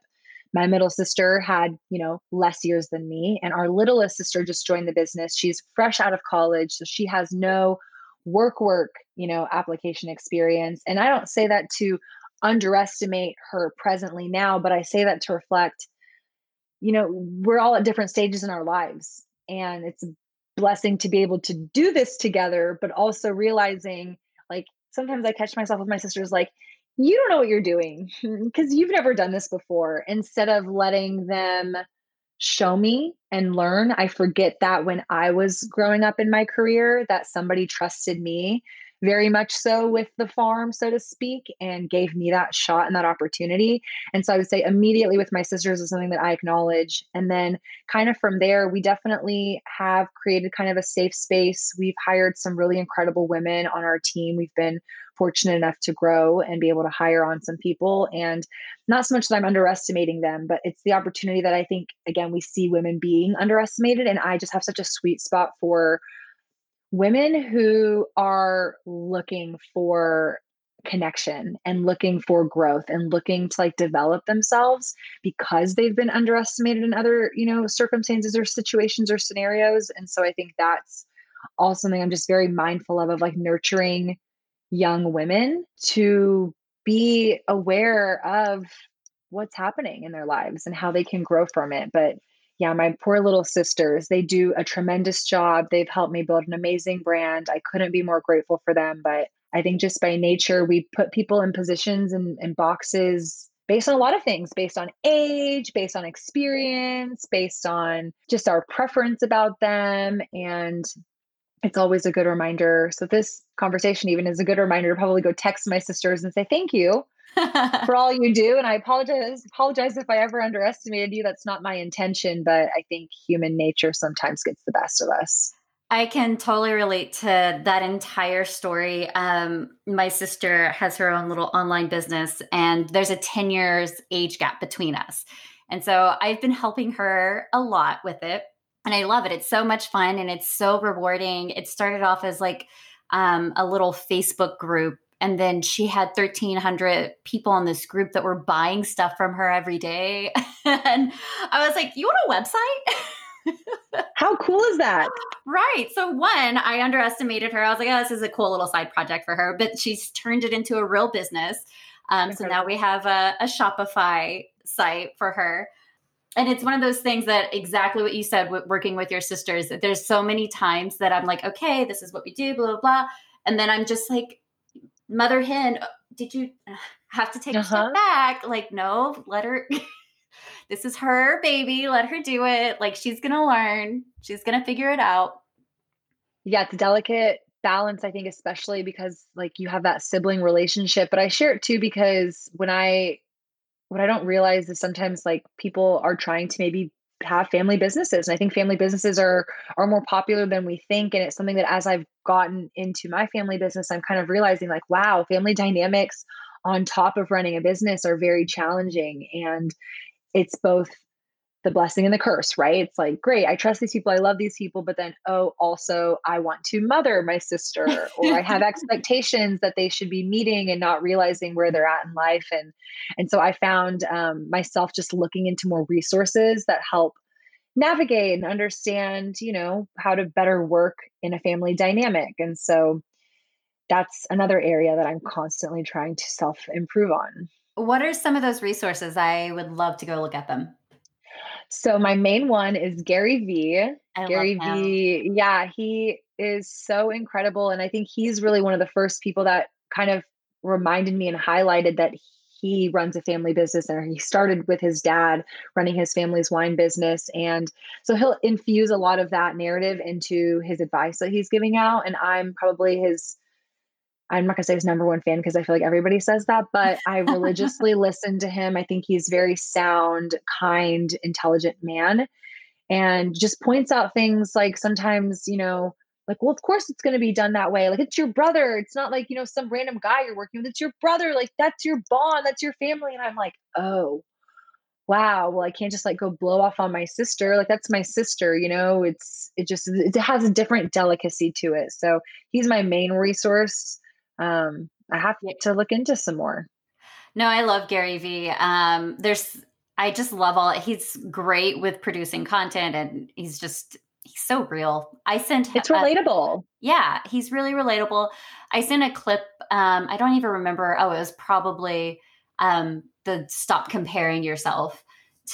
My middle sister had, you know, less years than me. And our littlest sister just joined the business. She's fresh out of college. So she has no work, work, you know, application experience. And I don't say that to underestimate her presently now, but I say that to reflect, you know, we're all at different stages in our lives. And it's a blessing to be able to do this together, but also realizing like sometimes I catch myself with my sisters like, you don't know what you're doing *laughs* because you've never done this before. Instead of letting them show me and learn, I forget that when I was growing up in my career, that somebody trusted me very much so with the farm, so to speak, and gave me that shot and that opportunity. And so I would say immediately with my sisters is something that I acknowledge. And then kind of from there, we definitely have created kind of a safe space. We've hired some really incredible women on our team. We've been fortunate enough to grow and be able to hire on some people. And not so much that I'm underestimating them, but it's the opportunity that I think, again, we see women being underestimated. And I just have such a sweet spot for women who are looking for connection and looking for growth and looking to like develop themselves because they've been underestimated in other you know circumstances or situations or scenarios and so i think that's all something i'm just very mindful of of like nurturing young women to be aware of what's happening in their lives and how they can grow from it but yeah, my poor little sisters, they do a tremendous job. They've helped me build an amazing brand. I couldn't be more grateful for them. But I think just by nature, we put people in positions and, and boxes based on a lot of things based on age, based on experience, based on just our preference about them. And it's always a good reminder. So, this conversation even is a good reminder to probably go text my sisters and say thank you for all you do. And I apologize apologize if I ever underestimated you. That's not my intention, but I think human nature sometimes gets the best of us. I can totally relate to that entire story. Um, my sister has her own little online business, and there's a 10 years age gap between us. And so I've been helping her a lot with it. And I love it. It's so much fun and it's so rewarding. It started off as like um, a little Facebook group and then she had 1300 people in this group that were buying stuff from her every day. *laughs* And i was like you want a website? *laughs* How cool is that? Right. So one i underestimated her. I was like oh this is a cool little side project for her but she's turned it into a real business. Um, so now we have a, a shopify site for her. And it's one of those things that exactly what you said working with your sisters there's so many times that i'm like okay this is what we do blah blah blah. And then i'm just like mother hen, uh, did you uh, have to take uh-huh. a step uh-huh. back? Like, no, let her. *laughs* this is her baby. Let her do it. Like, she's going to learn. She's going to figure it out. Yeah, it's a delicate balance, I think, especially because like you have that sibling relationship. But I share it too because when I, what I don't realize is sometimes like people are trying to maybe have family businesses and i think family businesses are are more popular than we think and it's something that as i've gotten into my family business i'm kind of realizing like wow family dynamics on top of running a business are very challenging and it's both the blessing and the curse, right? It's like, great, I trust these people, I love these people, but then, oh, also, I want to mother my sister, or I have *laughs* expectations that they should be meeting and not realizing where they're at in life. And and so I found um, myself just looking into more resources that help navigate and understand, you know, how to better work in a family dynamic. And so that's another area that I'm constantly trying to self improve on. What are some of those resources? I would love to go look at them. So my main one is Gary Vee. I Gary Vee, yeah, he is so incredible. And I think he's really one of the first people that kind of reminded me and highlighted that he runs a family business and he started with his dad running his family's wine business and so he'll infuse a lot of that narrative into his advice that he's giving out and i'm probably his I'm not gonna say his number one fan because I feel like everybody says that, but *laughs* I religiously listen to him. I think he's very sound, kind, intelligent man, and just points out things like sometimes, you know, like, well, of course it's gonna be done that way. Like it's your brother. It's not like, you know, some random guy you're working with. It's your brother. Like that's your bond, that's your family. And I'm like, oh, wow, well, I can't just like go blow off on my sister. Like that's my sister, you know, it's it just it has a different delicacy to it. So he's my main resource um, I have to look into some more. No, I love Gary Vee. Um, there's, I just love all. He's great with producing content, and he's just he's so real. I sent. It's relatable. yeah, he's really relatable. I sent a clip. Um, I don't even remember. Oh, it was probably um, the stop comparing yourself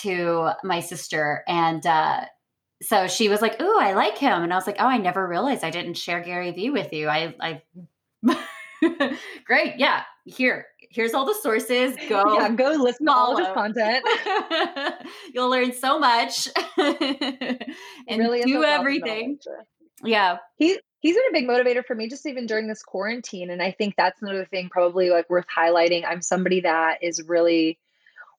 to my sister, and uh, so she was like, "Ooh, I like him," and I was like, "Oh, I never realized I didn't share Gary Vee with you. I, I." *laughs* Great. Yeah. Here, here's all the sources. Go, *laughs* yeah, go listen follow. to all of his content. *laughs* You'll learn so much and really do everything. Yeah, he he's been a big motivator for me, just even during this quarantine. And I think that's another thing, probably like worth highlighting. I'm somebody that is really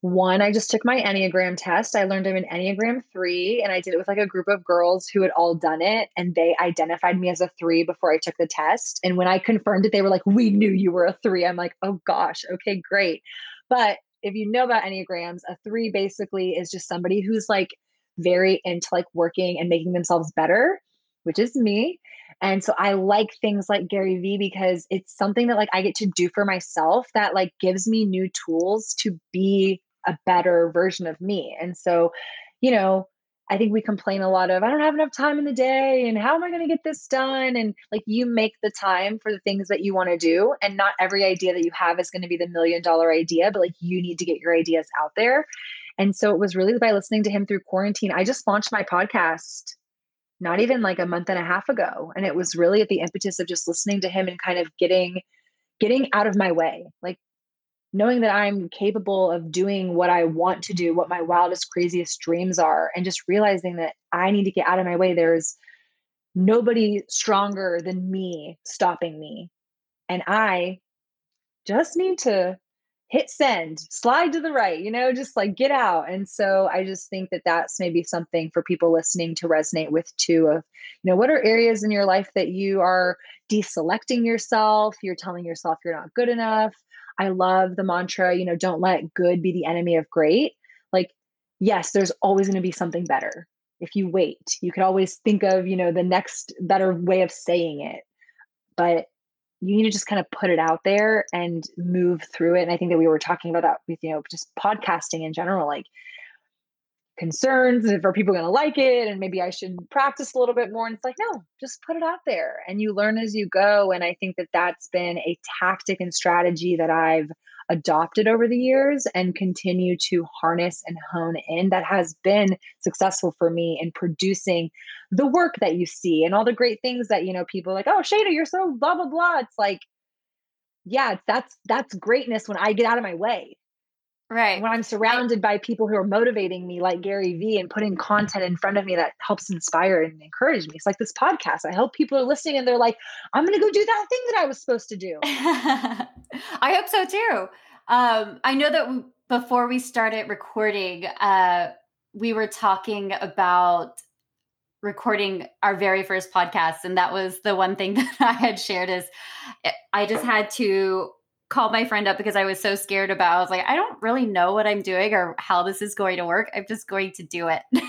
one, I just took my Enneagram test. I learned I'm an Enneagram three, and I did it with like a group of girls who had all done it, and they identified me as a three before I took the test. And when I confirmed it, they were like, We knew you were a three. I'm like, Oh gosh, okay, great. But if you know about Enneagrams, a three basically is just somebody who's like very into like working and making themselves better, which is me. And so I like things like Gary Vee because it's something that like I get to do for myself that like gives me new tools to be a better version of me. And so, you know, I think we complain a lot of, I don't have enough time in the day and how am I going to get this done? And like you make the time for the things that you want to do. And not every idea that you have is going to be the million dollar idea, but like you need to get your ideas out there. And so it was really by listening to him through quarantine. I just launched my podcast not even like a month and a half ago. And it was really at the impetus of just listening to him and kind of getting getting out of my way. Like knowing that I'm capable of doing what I want to do, what my wildest, craziest dreams are, and just realizing that I need to get out of my way. There's nobody stronger than me stopping me. And I just need to hit send, slide to the right, you know, just like get out. And so I just think that that's maybe something for people listening to resonate with too of, you know, what are areas in your life that you are deselecting yourself, you're telling yourself you're not good enough, I love the mantra, you know, don't let good be the enemy of great. Like, yes, there's always going to be something better. If you wait, you could always think of, you know, the next better way of saying it. But you need to just kind of put it out there and move through it. And I think that we were talking about that with, you know, just podcasting in general. Like, concerns if are people going to like it and maybe i should practice a little bit more and it's like no just put it out there and you learn as you go and i think that that's been a tactic and strategy that i've adopted over the years and continue to harness and hone in that has been successful for me in producing the work that you see and all the great things that you know people like oh shada you're so blah blah blah. It's like yeah that's that's greatness when i get out of my way Right. When I'm surrounded by people who are motivating me, like Gary Vee, and putting content in front of me that helps inspire and encourage me. It's like this podcast. I hope people are listening and they're like, I'm going to go do that thing that I was supposed to do. *laughs* I hope so too. Um, I know that before we started recording, uh, we were talking about recording our very first podcast. And that was the one thing *laughs* that I had shared is eh, I just had to called my friend up because I was so scared about. I was like, I don't really know what I'm doing or how this is going to work. I'm just going to do it. *laughs*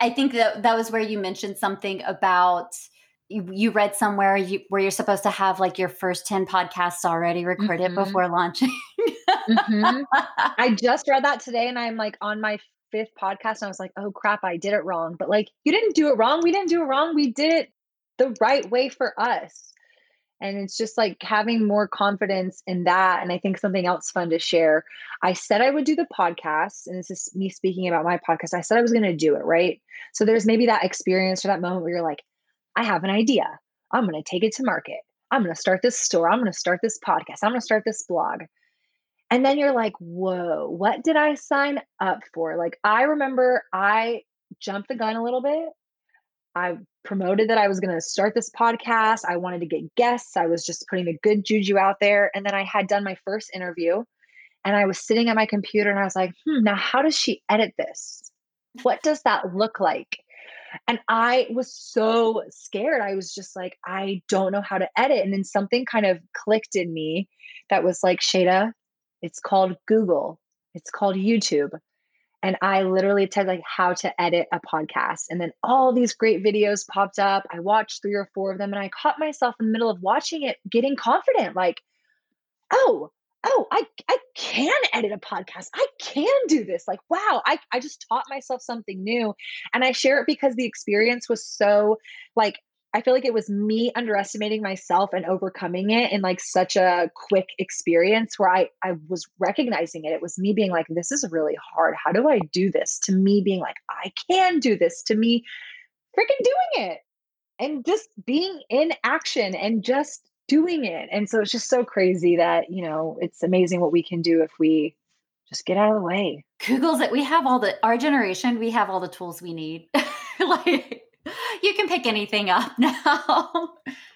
I think that that was where you mentioned something about you, you read somewhere you, where you're supposed to have like your first 10 podcasts already recorded mm-hmm. before launching. mm-hmm. *laughs* I just read that today and I'm like on my fifth podcast and I was like, oh crap, I did it wrong. But like, you didn't do it wrong. We didn't do it wrong. We did it the right way for us. And it's just like having more confidence in that. And I think something else fun to share. I said I would do the podcast, and this is me speaking about my podcast. I said I was going to do it, right? So there's maybe that experience or that moment where you're like, I have an idea. I'm going to take it to market. I'm going to start this store. I'm going to start this podcast. I'm going to start this blog. And then you're like, whoa, what did I sign up for? Like, I remember I jumped the gun a little bit I promoted that I was going to start this podcast. I wanted to get guests. I was just putting the good juju out there. And then I had done my first interview and I was sitting at my computer and I was like, hmm, now how does she edit this? What does that look like? And I was so scared. I was just like, I don't know how to edit. And then something kind of clicked in me that was like, Shada, it's called Google, it's called YouTube and I literally typed like how to edit a podcast. And then all these great videos popped up. I watched three or four of them and I caught myself in the middle of watching it getting confident like, oh, oh, I, I can edit a podcast. I can do this. Like, wow, I, I just taught myself something new. And I share it because the experience was so like I feel like it was me underestimating myself and overcoming it in like such a quick experience where I I was recognizing it. It was me being like, this is really hard. How do I do this? To me being like, I can do this. To me freaking doing it. And just being in action and just doing it. And so it's just so crazy that, you know, it's amazing what we can do if we just get out of the way. Google's it. We have all the, our generation, we have all the tools we need. *laughs* like, you can pick anything up *laughs* now.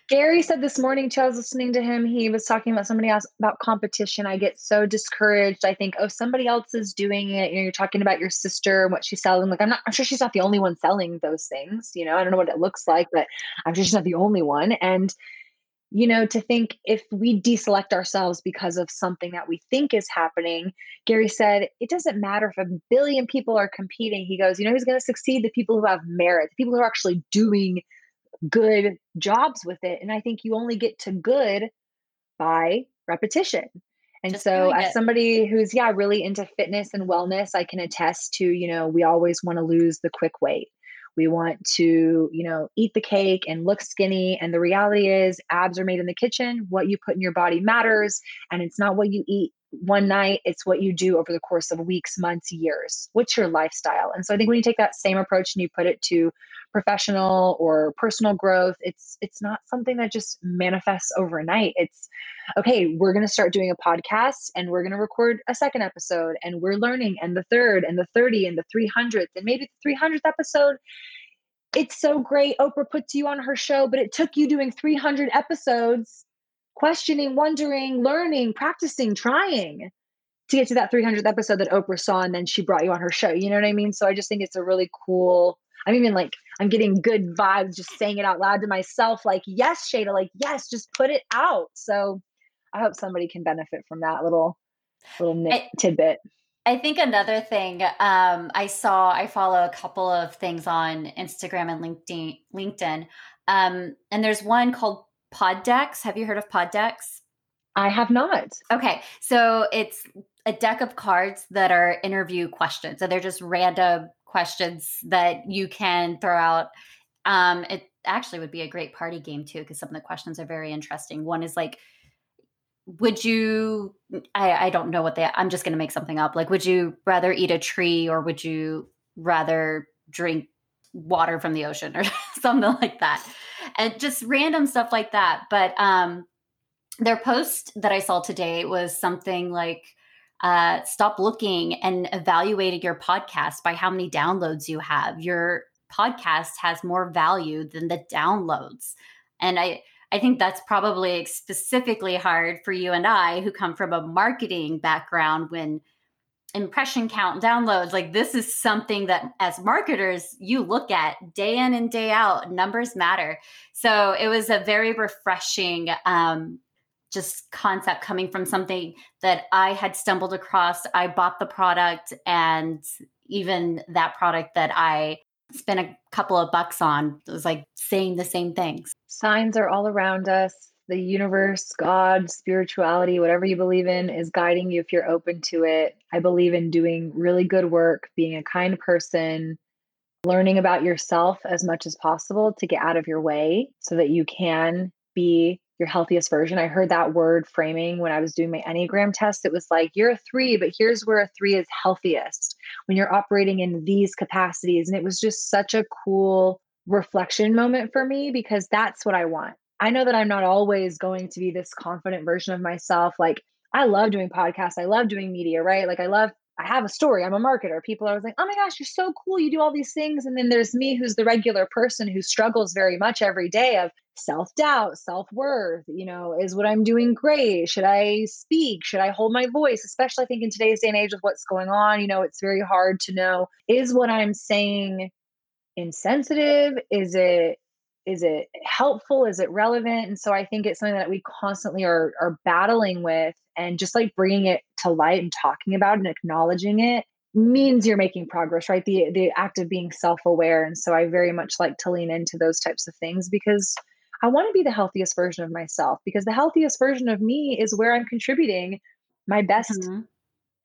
Gary said this morning too, I was listening to him. He was talking about somebody else about competition. I get so discouraged. I think, oh, somebody else is doing it. You know, you're talking about your sister and what she's selling. Like, I'm not, I'm sure she's not the only one selling those things. You know, I don't know what it looks like, but I'm sure she's not the only one. And, you know, to think if we deselect ourselves because of something that we think is happening, Gary said, it doesn't matter if a billion people are competing. He goes, you know, who's going to succeed? The people who have merit, the people who are actually doing good jobs with it. And I think you only get to good by repetition. And Just so, as it. somebody who's, yeah, really into fitness and wellness, I can attest to, you know, we always want to lose the quick weight. We want to, you know, eat the cake and look skinny. And the reality is, abs are made in the kitchen. What you put in your body matters. And it's not what you eat one night, it's what you do over the course of weeks, months, years. What's your lifestyle? And so I think when you take that same approach and you put it to professional or personal growth it's it's not something that just manifests overnight. It's okay we're going to start doing a podcast and we're going to record a second episode and we're learning and the third and the 30 and the 300th and maybe the 300th episode. It's so great oprah puts you on her show but it took you doing 300 episodes questioning wondering learning practicing trying to get to that 300th episode that oprah saw and then she brought you on her show. You know what i mean? So i just think it's a really cool I'm even like, I'm getting good vibes just saying it out loud to myself, like, yes, Shada, like, yes, just put it out. So I hope somebody can benefit from that little little nit- I, tidbit. I think another thing um, I saw, I follow a couple of things on Instagram and LinkedIn. LinkedIn, um, and there's one called Poddecks. Have you heard of Poddecks? I have not. Okay, so it's a deck of cards that are interview questions, and they're just random questions that you can throw out. Um, it actually would be a great party game too, because some of the questions are very interesting. One is like, would you I, I don't know what they i'm just going to make something up like would you rather eat a tree or would you rather drink water from the ocean or *laughs* something like that and just random stuff like that but um their post that i saw today was something like uh, stop looking and evaluating your podcast by how many downloads you have. Your podcast has more value than the downloads. And I, I think that's probably specifically hard for you and I who come from a marketing background when impression count downloads like this is something that as marketers you look at day in and day out numbers matter so it was a very refreshing um, just concept coming from something that I had stumbled across. I bought the product, and even that product that I spent a couple of bucks on was like saying the same things. Signs are all around us. The universe, God, spirituality, whatever you believe in, is guiding you if you're open to it. I believe in doing really good work, being a kind person, learning about yourself as much as possible to get out of your way so that you can be your healthiest version. I heard that word framing when I was doing my Enneagram test. It was like, you're a three, but here's where a three is healthiest when you're operating in these capacities. And it was just such a cool reflection moment for me because that's what I want. I know that I'm not always going to be this confident version of myself. Like, I love doing podcasts, I love doing media, right? Like, I love I have a story. I'm a marketer. People are like, oh my gosh, you're so cool. You do all these things. And then there's me, who's the regular person who struggles very much every day of self doubt, self worth. You know, is what I'm doing great? Should I speak? Should I hold my voice? Especially, I think, in today's day and age with what's going on, you know, it's very hard to know is what I'm saying insensitive? Is it is it helpful is it relevant and so i think it's something that we constantly are are battling with and just like bringing it to light and talking about and acknowledging it means you're making progress right? The the act of being self-aware. And so i very much like to lean into those types of things because i want to be the healthiest version of myself because the healthiest version of me is where i'm contributing my best mm-hmm.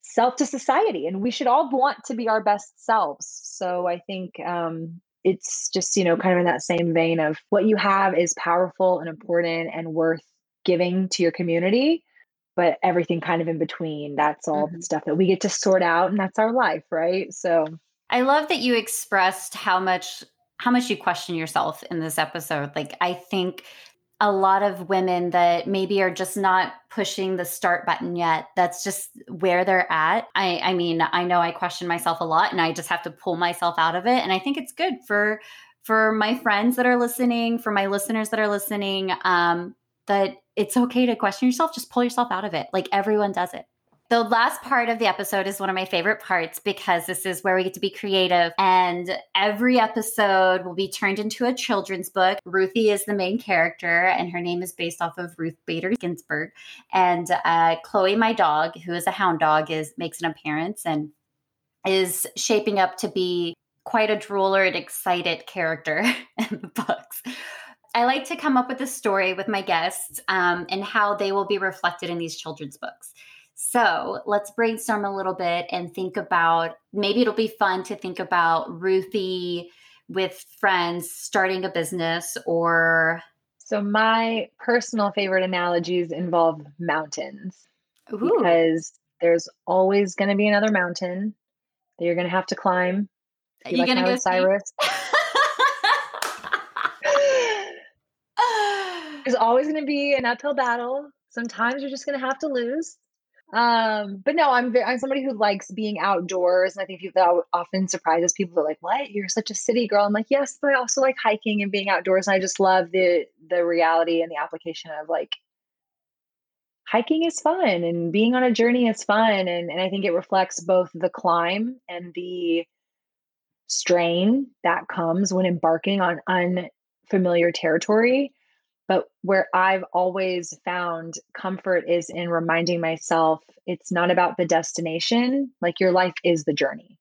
self to society and we should all want to be our best selves. So i think um it's just you know kind of in that same vein of what you have is powerful and important and worth giving to your community but everything kind of in between that's all mm-hmm. the stuff that we get to sort out and that's our life right so i love that you expressed how much how much you question yourself in this episode like i think a lot of women that maybe are just not pushing the start button yet. That's just where they're at. I, I mean, I know I question myself a lot and I just have to pull myself out of it. And I think it's good for for my friends that are listening, for my listeners that are listening, um, that it's okay to question yourself. Just pull yourself out of it. Like everyone does it. The last part of the episode is one of my favorite parts because this is where we get to be creative. And every episode will be turned into a children's book. Ruthie is the main character, and her name is based off of Ruth Bader Ginsburg. And uh, Chloe, my dog, who is a hound dog, is makes an appearance and is shaping up to be quite a drooler and excited character *laughs* in the books. I like to come up with a story with my guests um, and how they will be reflected in these children's books. So let's brainstorm a little bit and think about maybe it'll be fun to think about Ruthie with friends starting a business or. So, my personal favorite analogies involve mountains Ooh. because there's always going to be another mountain that you're going to have to climb. Are you like going to go Cyrus? There's always going to be an uphill battle. Sometimes you're just going to have to lose. Um, but no, I'm I'm somebody who likes being outdoors, and I think that often surprises people. They're like, "What? You're such a city girl." I'm like, "Yes, but I also like hiking and being outdoors." And I just love the the reality and the application of like hiking is fun and being on a journey is fun, and and I think it reflects both the climb and the strain that comes when embarking on unfamiliar territory but where I've always found comfort is in reminding myself it's not about the destination. Like your life is the journey.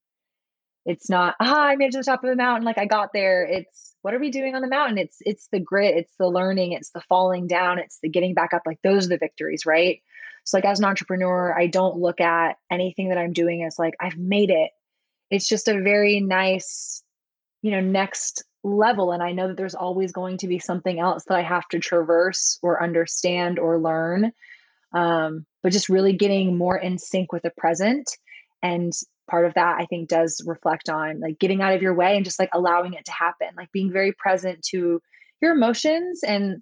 It's not, ah, I made it to the top of the mountain, like I got there. It's what are we doing on the mountain? It's it's the grit, it's the learning, it's the falling down, it's the getting back up. Like those are the victories, right? So like as an entrepreneur, I don't look at anything that I'm doing as like I've made it. It's just a very nice, you know, next level and i know that there's always going to be something else that i have to traverse or understand or learn um, but just really getting more in sync with the present and part of that i think does reflect on like getting out of your way and just like allowing it to happen like being very present to your emotions and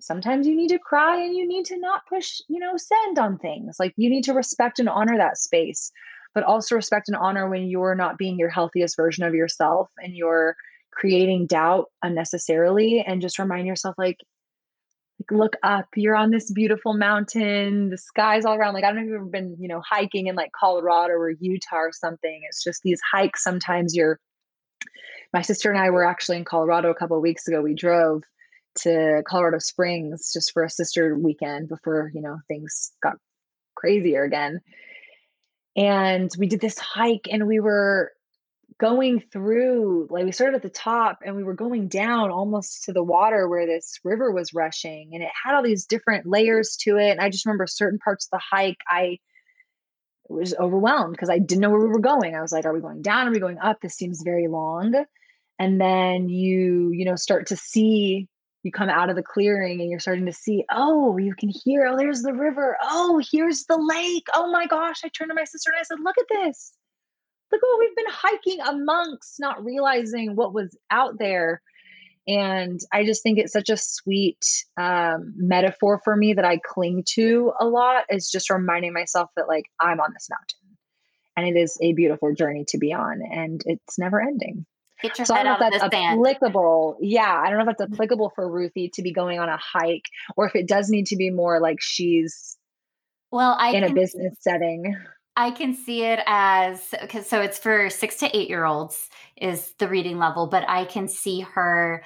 sometimes you need to cry and you need to not push you know send on things like you need to respect and honor that space but also respect and honor when you're not being your healthiest version of yourself and you're creating doubt unnecessarily and just remind yourself like look up you're on this beautiful mountain the sky's all around. Like i don't know if you've ever been you know hiking in like colorado or utah or something. It's just these hikes sometimes you're my sister and i were actually in colorado a couple weeks ago. We drove to colorado springs just for a sister weekend before you know things got crazier again. And we did this hike and we were going through like we started at the top and we were going down almost to the water where this river was rushing and it had all these different layers to it and i just remember certain parts of the hike i was overwhelmed because i didn't know where we were going. I was like are we going down? Are we going up? This seems very long and then you you know start to see you come out of the clearing and you're starting to see oh you can hear oh there's the river. Oh here's the lake. Oh my gosh i turned to my sister and i said look at this look what we've been hiking amongst, not realizing what was out there. And I just think it's such a sweet um, metaphor for me that I cling to a lot is just reminding myself that, like, I'm on this mountain and it is a beautiful journey to be on and it's never ending. Get your so head I don't know out that's sand. Applicable, yeah. I don't know if that's applicable for Ruthie to be going on a hike, or if it does need to be more like she's well, I in can, a business setting. I can see it as because so it's for six to eight year olds is the reading level, but I can see her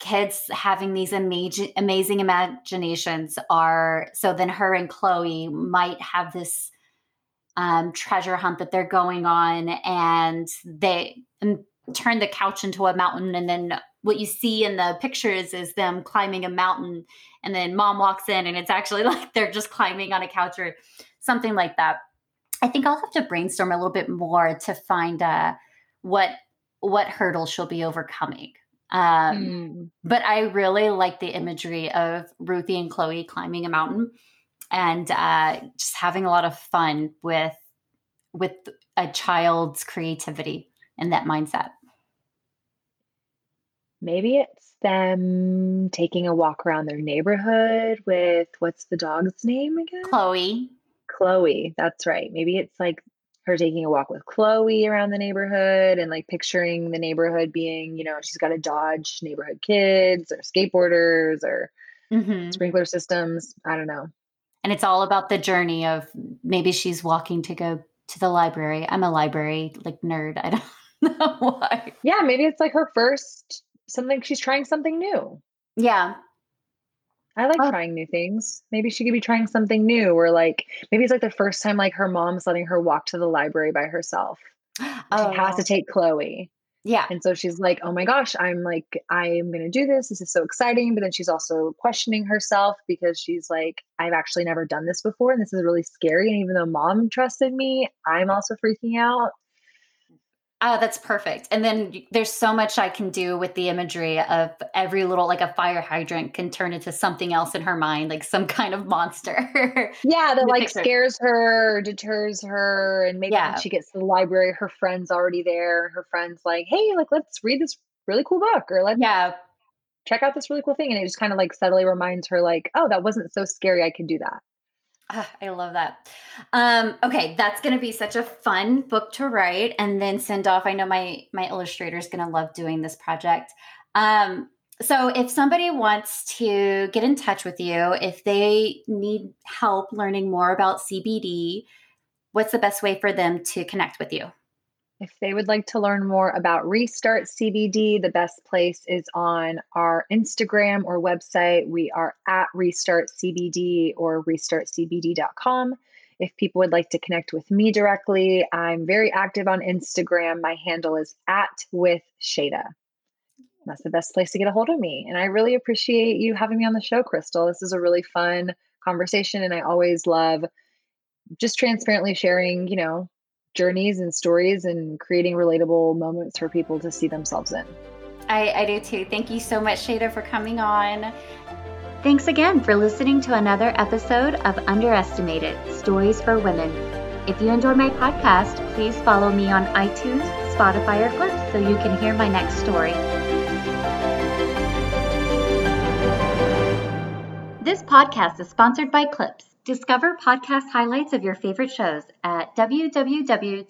kids having these amazing amazing imaginations are so then her and Chloe might have this um, treasure hunt that they're going on and they turn the couch into a mountain and then what you see in the pictures is them climbing a mountain and then mom walks in and it's actually *laughs* like they're just climbing on a couch or something like that I think I'll have to brainstorm a little bit more to find uh, what what hurdles she'll be overcoming. Um, mm. But I really like the imagery of Ruthie and Chloe climbing a mountain and uh, just having a lot of fun with with a child's creativity and that mindset. maybe it's them taking a walk around their neighborhood with what's the dog's name again? Chloe. Chloe. That's right. Maybe it's like her taking a walk with Chloe around the neighborhood and like picturing the neighborhood being, you know, she's got to dodge neighborhood kids or skateboarders or mm-hmm. sprinkler systems. I don't know. And it's all about the journey of maybe she's walking to go to the library. I'm a library like nerd. I don't *laughs* know why. Yeah, maybe it's like her first something she's trying something new. Yeah. I like oh. trying new things. Maybe she could be trying something new or like maybe it's like the first time like her mom's letting her walk to the library by herself. Oh. *gasps* She has to oh. take Chloe. Yeah. And so she's like, oh my gosh, I'm like, I'm going to do this. This is so exciting. But then she's also questioning herself because she's like, I've actually never done this before. And this is really scary. And even though mom trusted me, I'm also freaking out. Oh, that's perfect. And then there's so much I can do with the imagery of every little, like a fire hydrant can turn into something else in her mind, like some kind of monster. *laughs* yeah, that like picture. scares her, deters her. And maybe yeah. when she gets to the library, her friend's already there. Her friend's like, hey, like, let's read this really cool book or let's yeah. check out this really cool thing. And it just kind of like subtly reminds her, like, oh, that wasn't so scary. I could do that. Ah, I love that. Um, okay, that's going to be such a fun book to write and then send off. I know my my illustrator is going to love doing this project. Um, so if somebody wants to get in touch with you, if they need help learning more about CBD, what's the best way for them to connect with you? If they would like to learn more about Restart CBD, the best place is on our Instagram or website. We are at Restart CBD or restartcbd.com. If people would like to connect with me directly, I'm very active on Instagram. My handle is at with Shada. That's the best place to get a hold of me. And I really appreciate you having me on the show, Crystal. This is a really fun conversation, and I always love just transparently sharing, you know, journeys and stories and creating relatable moments for people to see themselves in. I, I do too. Thank you so much, Shada, for coming on. Thanks again for listening to another episode of Underestimated Stories for Women. If you enjoy my podcast, please follow me on iTunes, Spotify, or Clips so you can hear my next story. This podcast is sponsored by Clips. Discover podcast highlights of your favorite shows at www.clip.ps.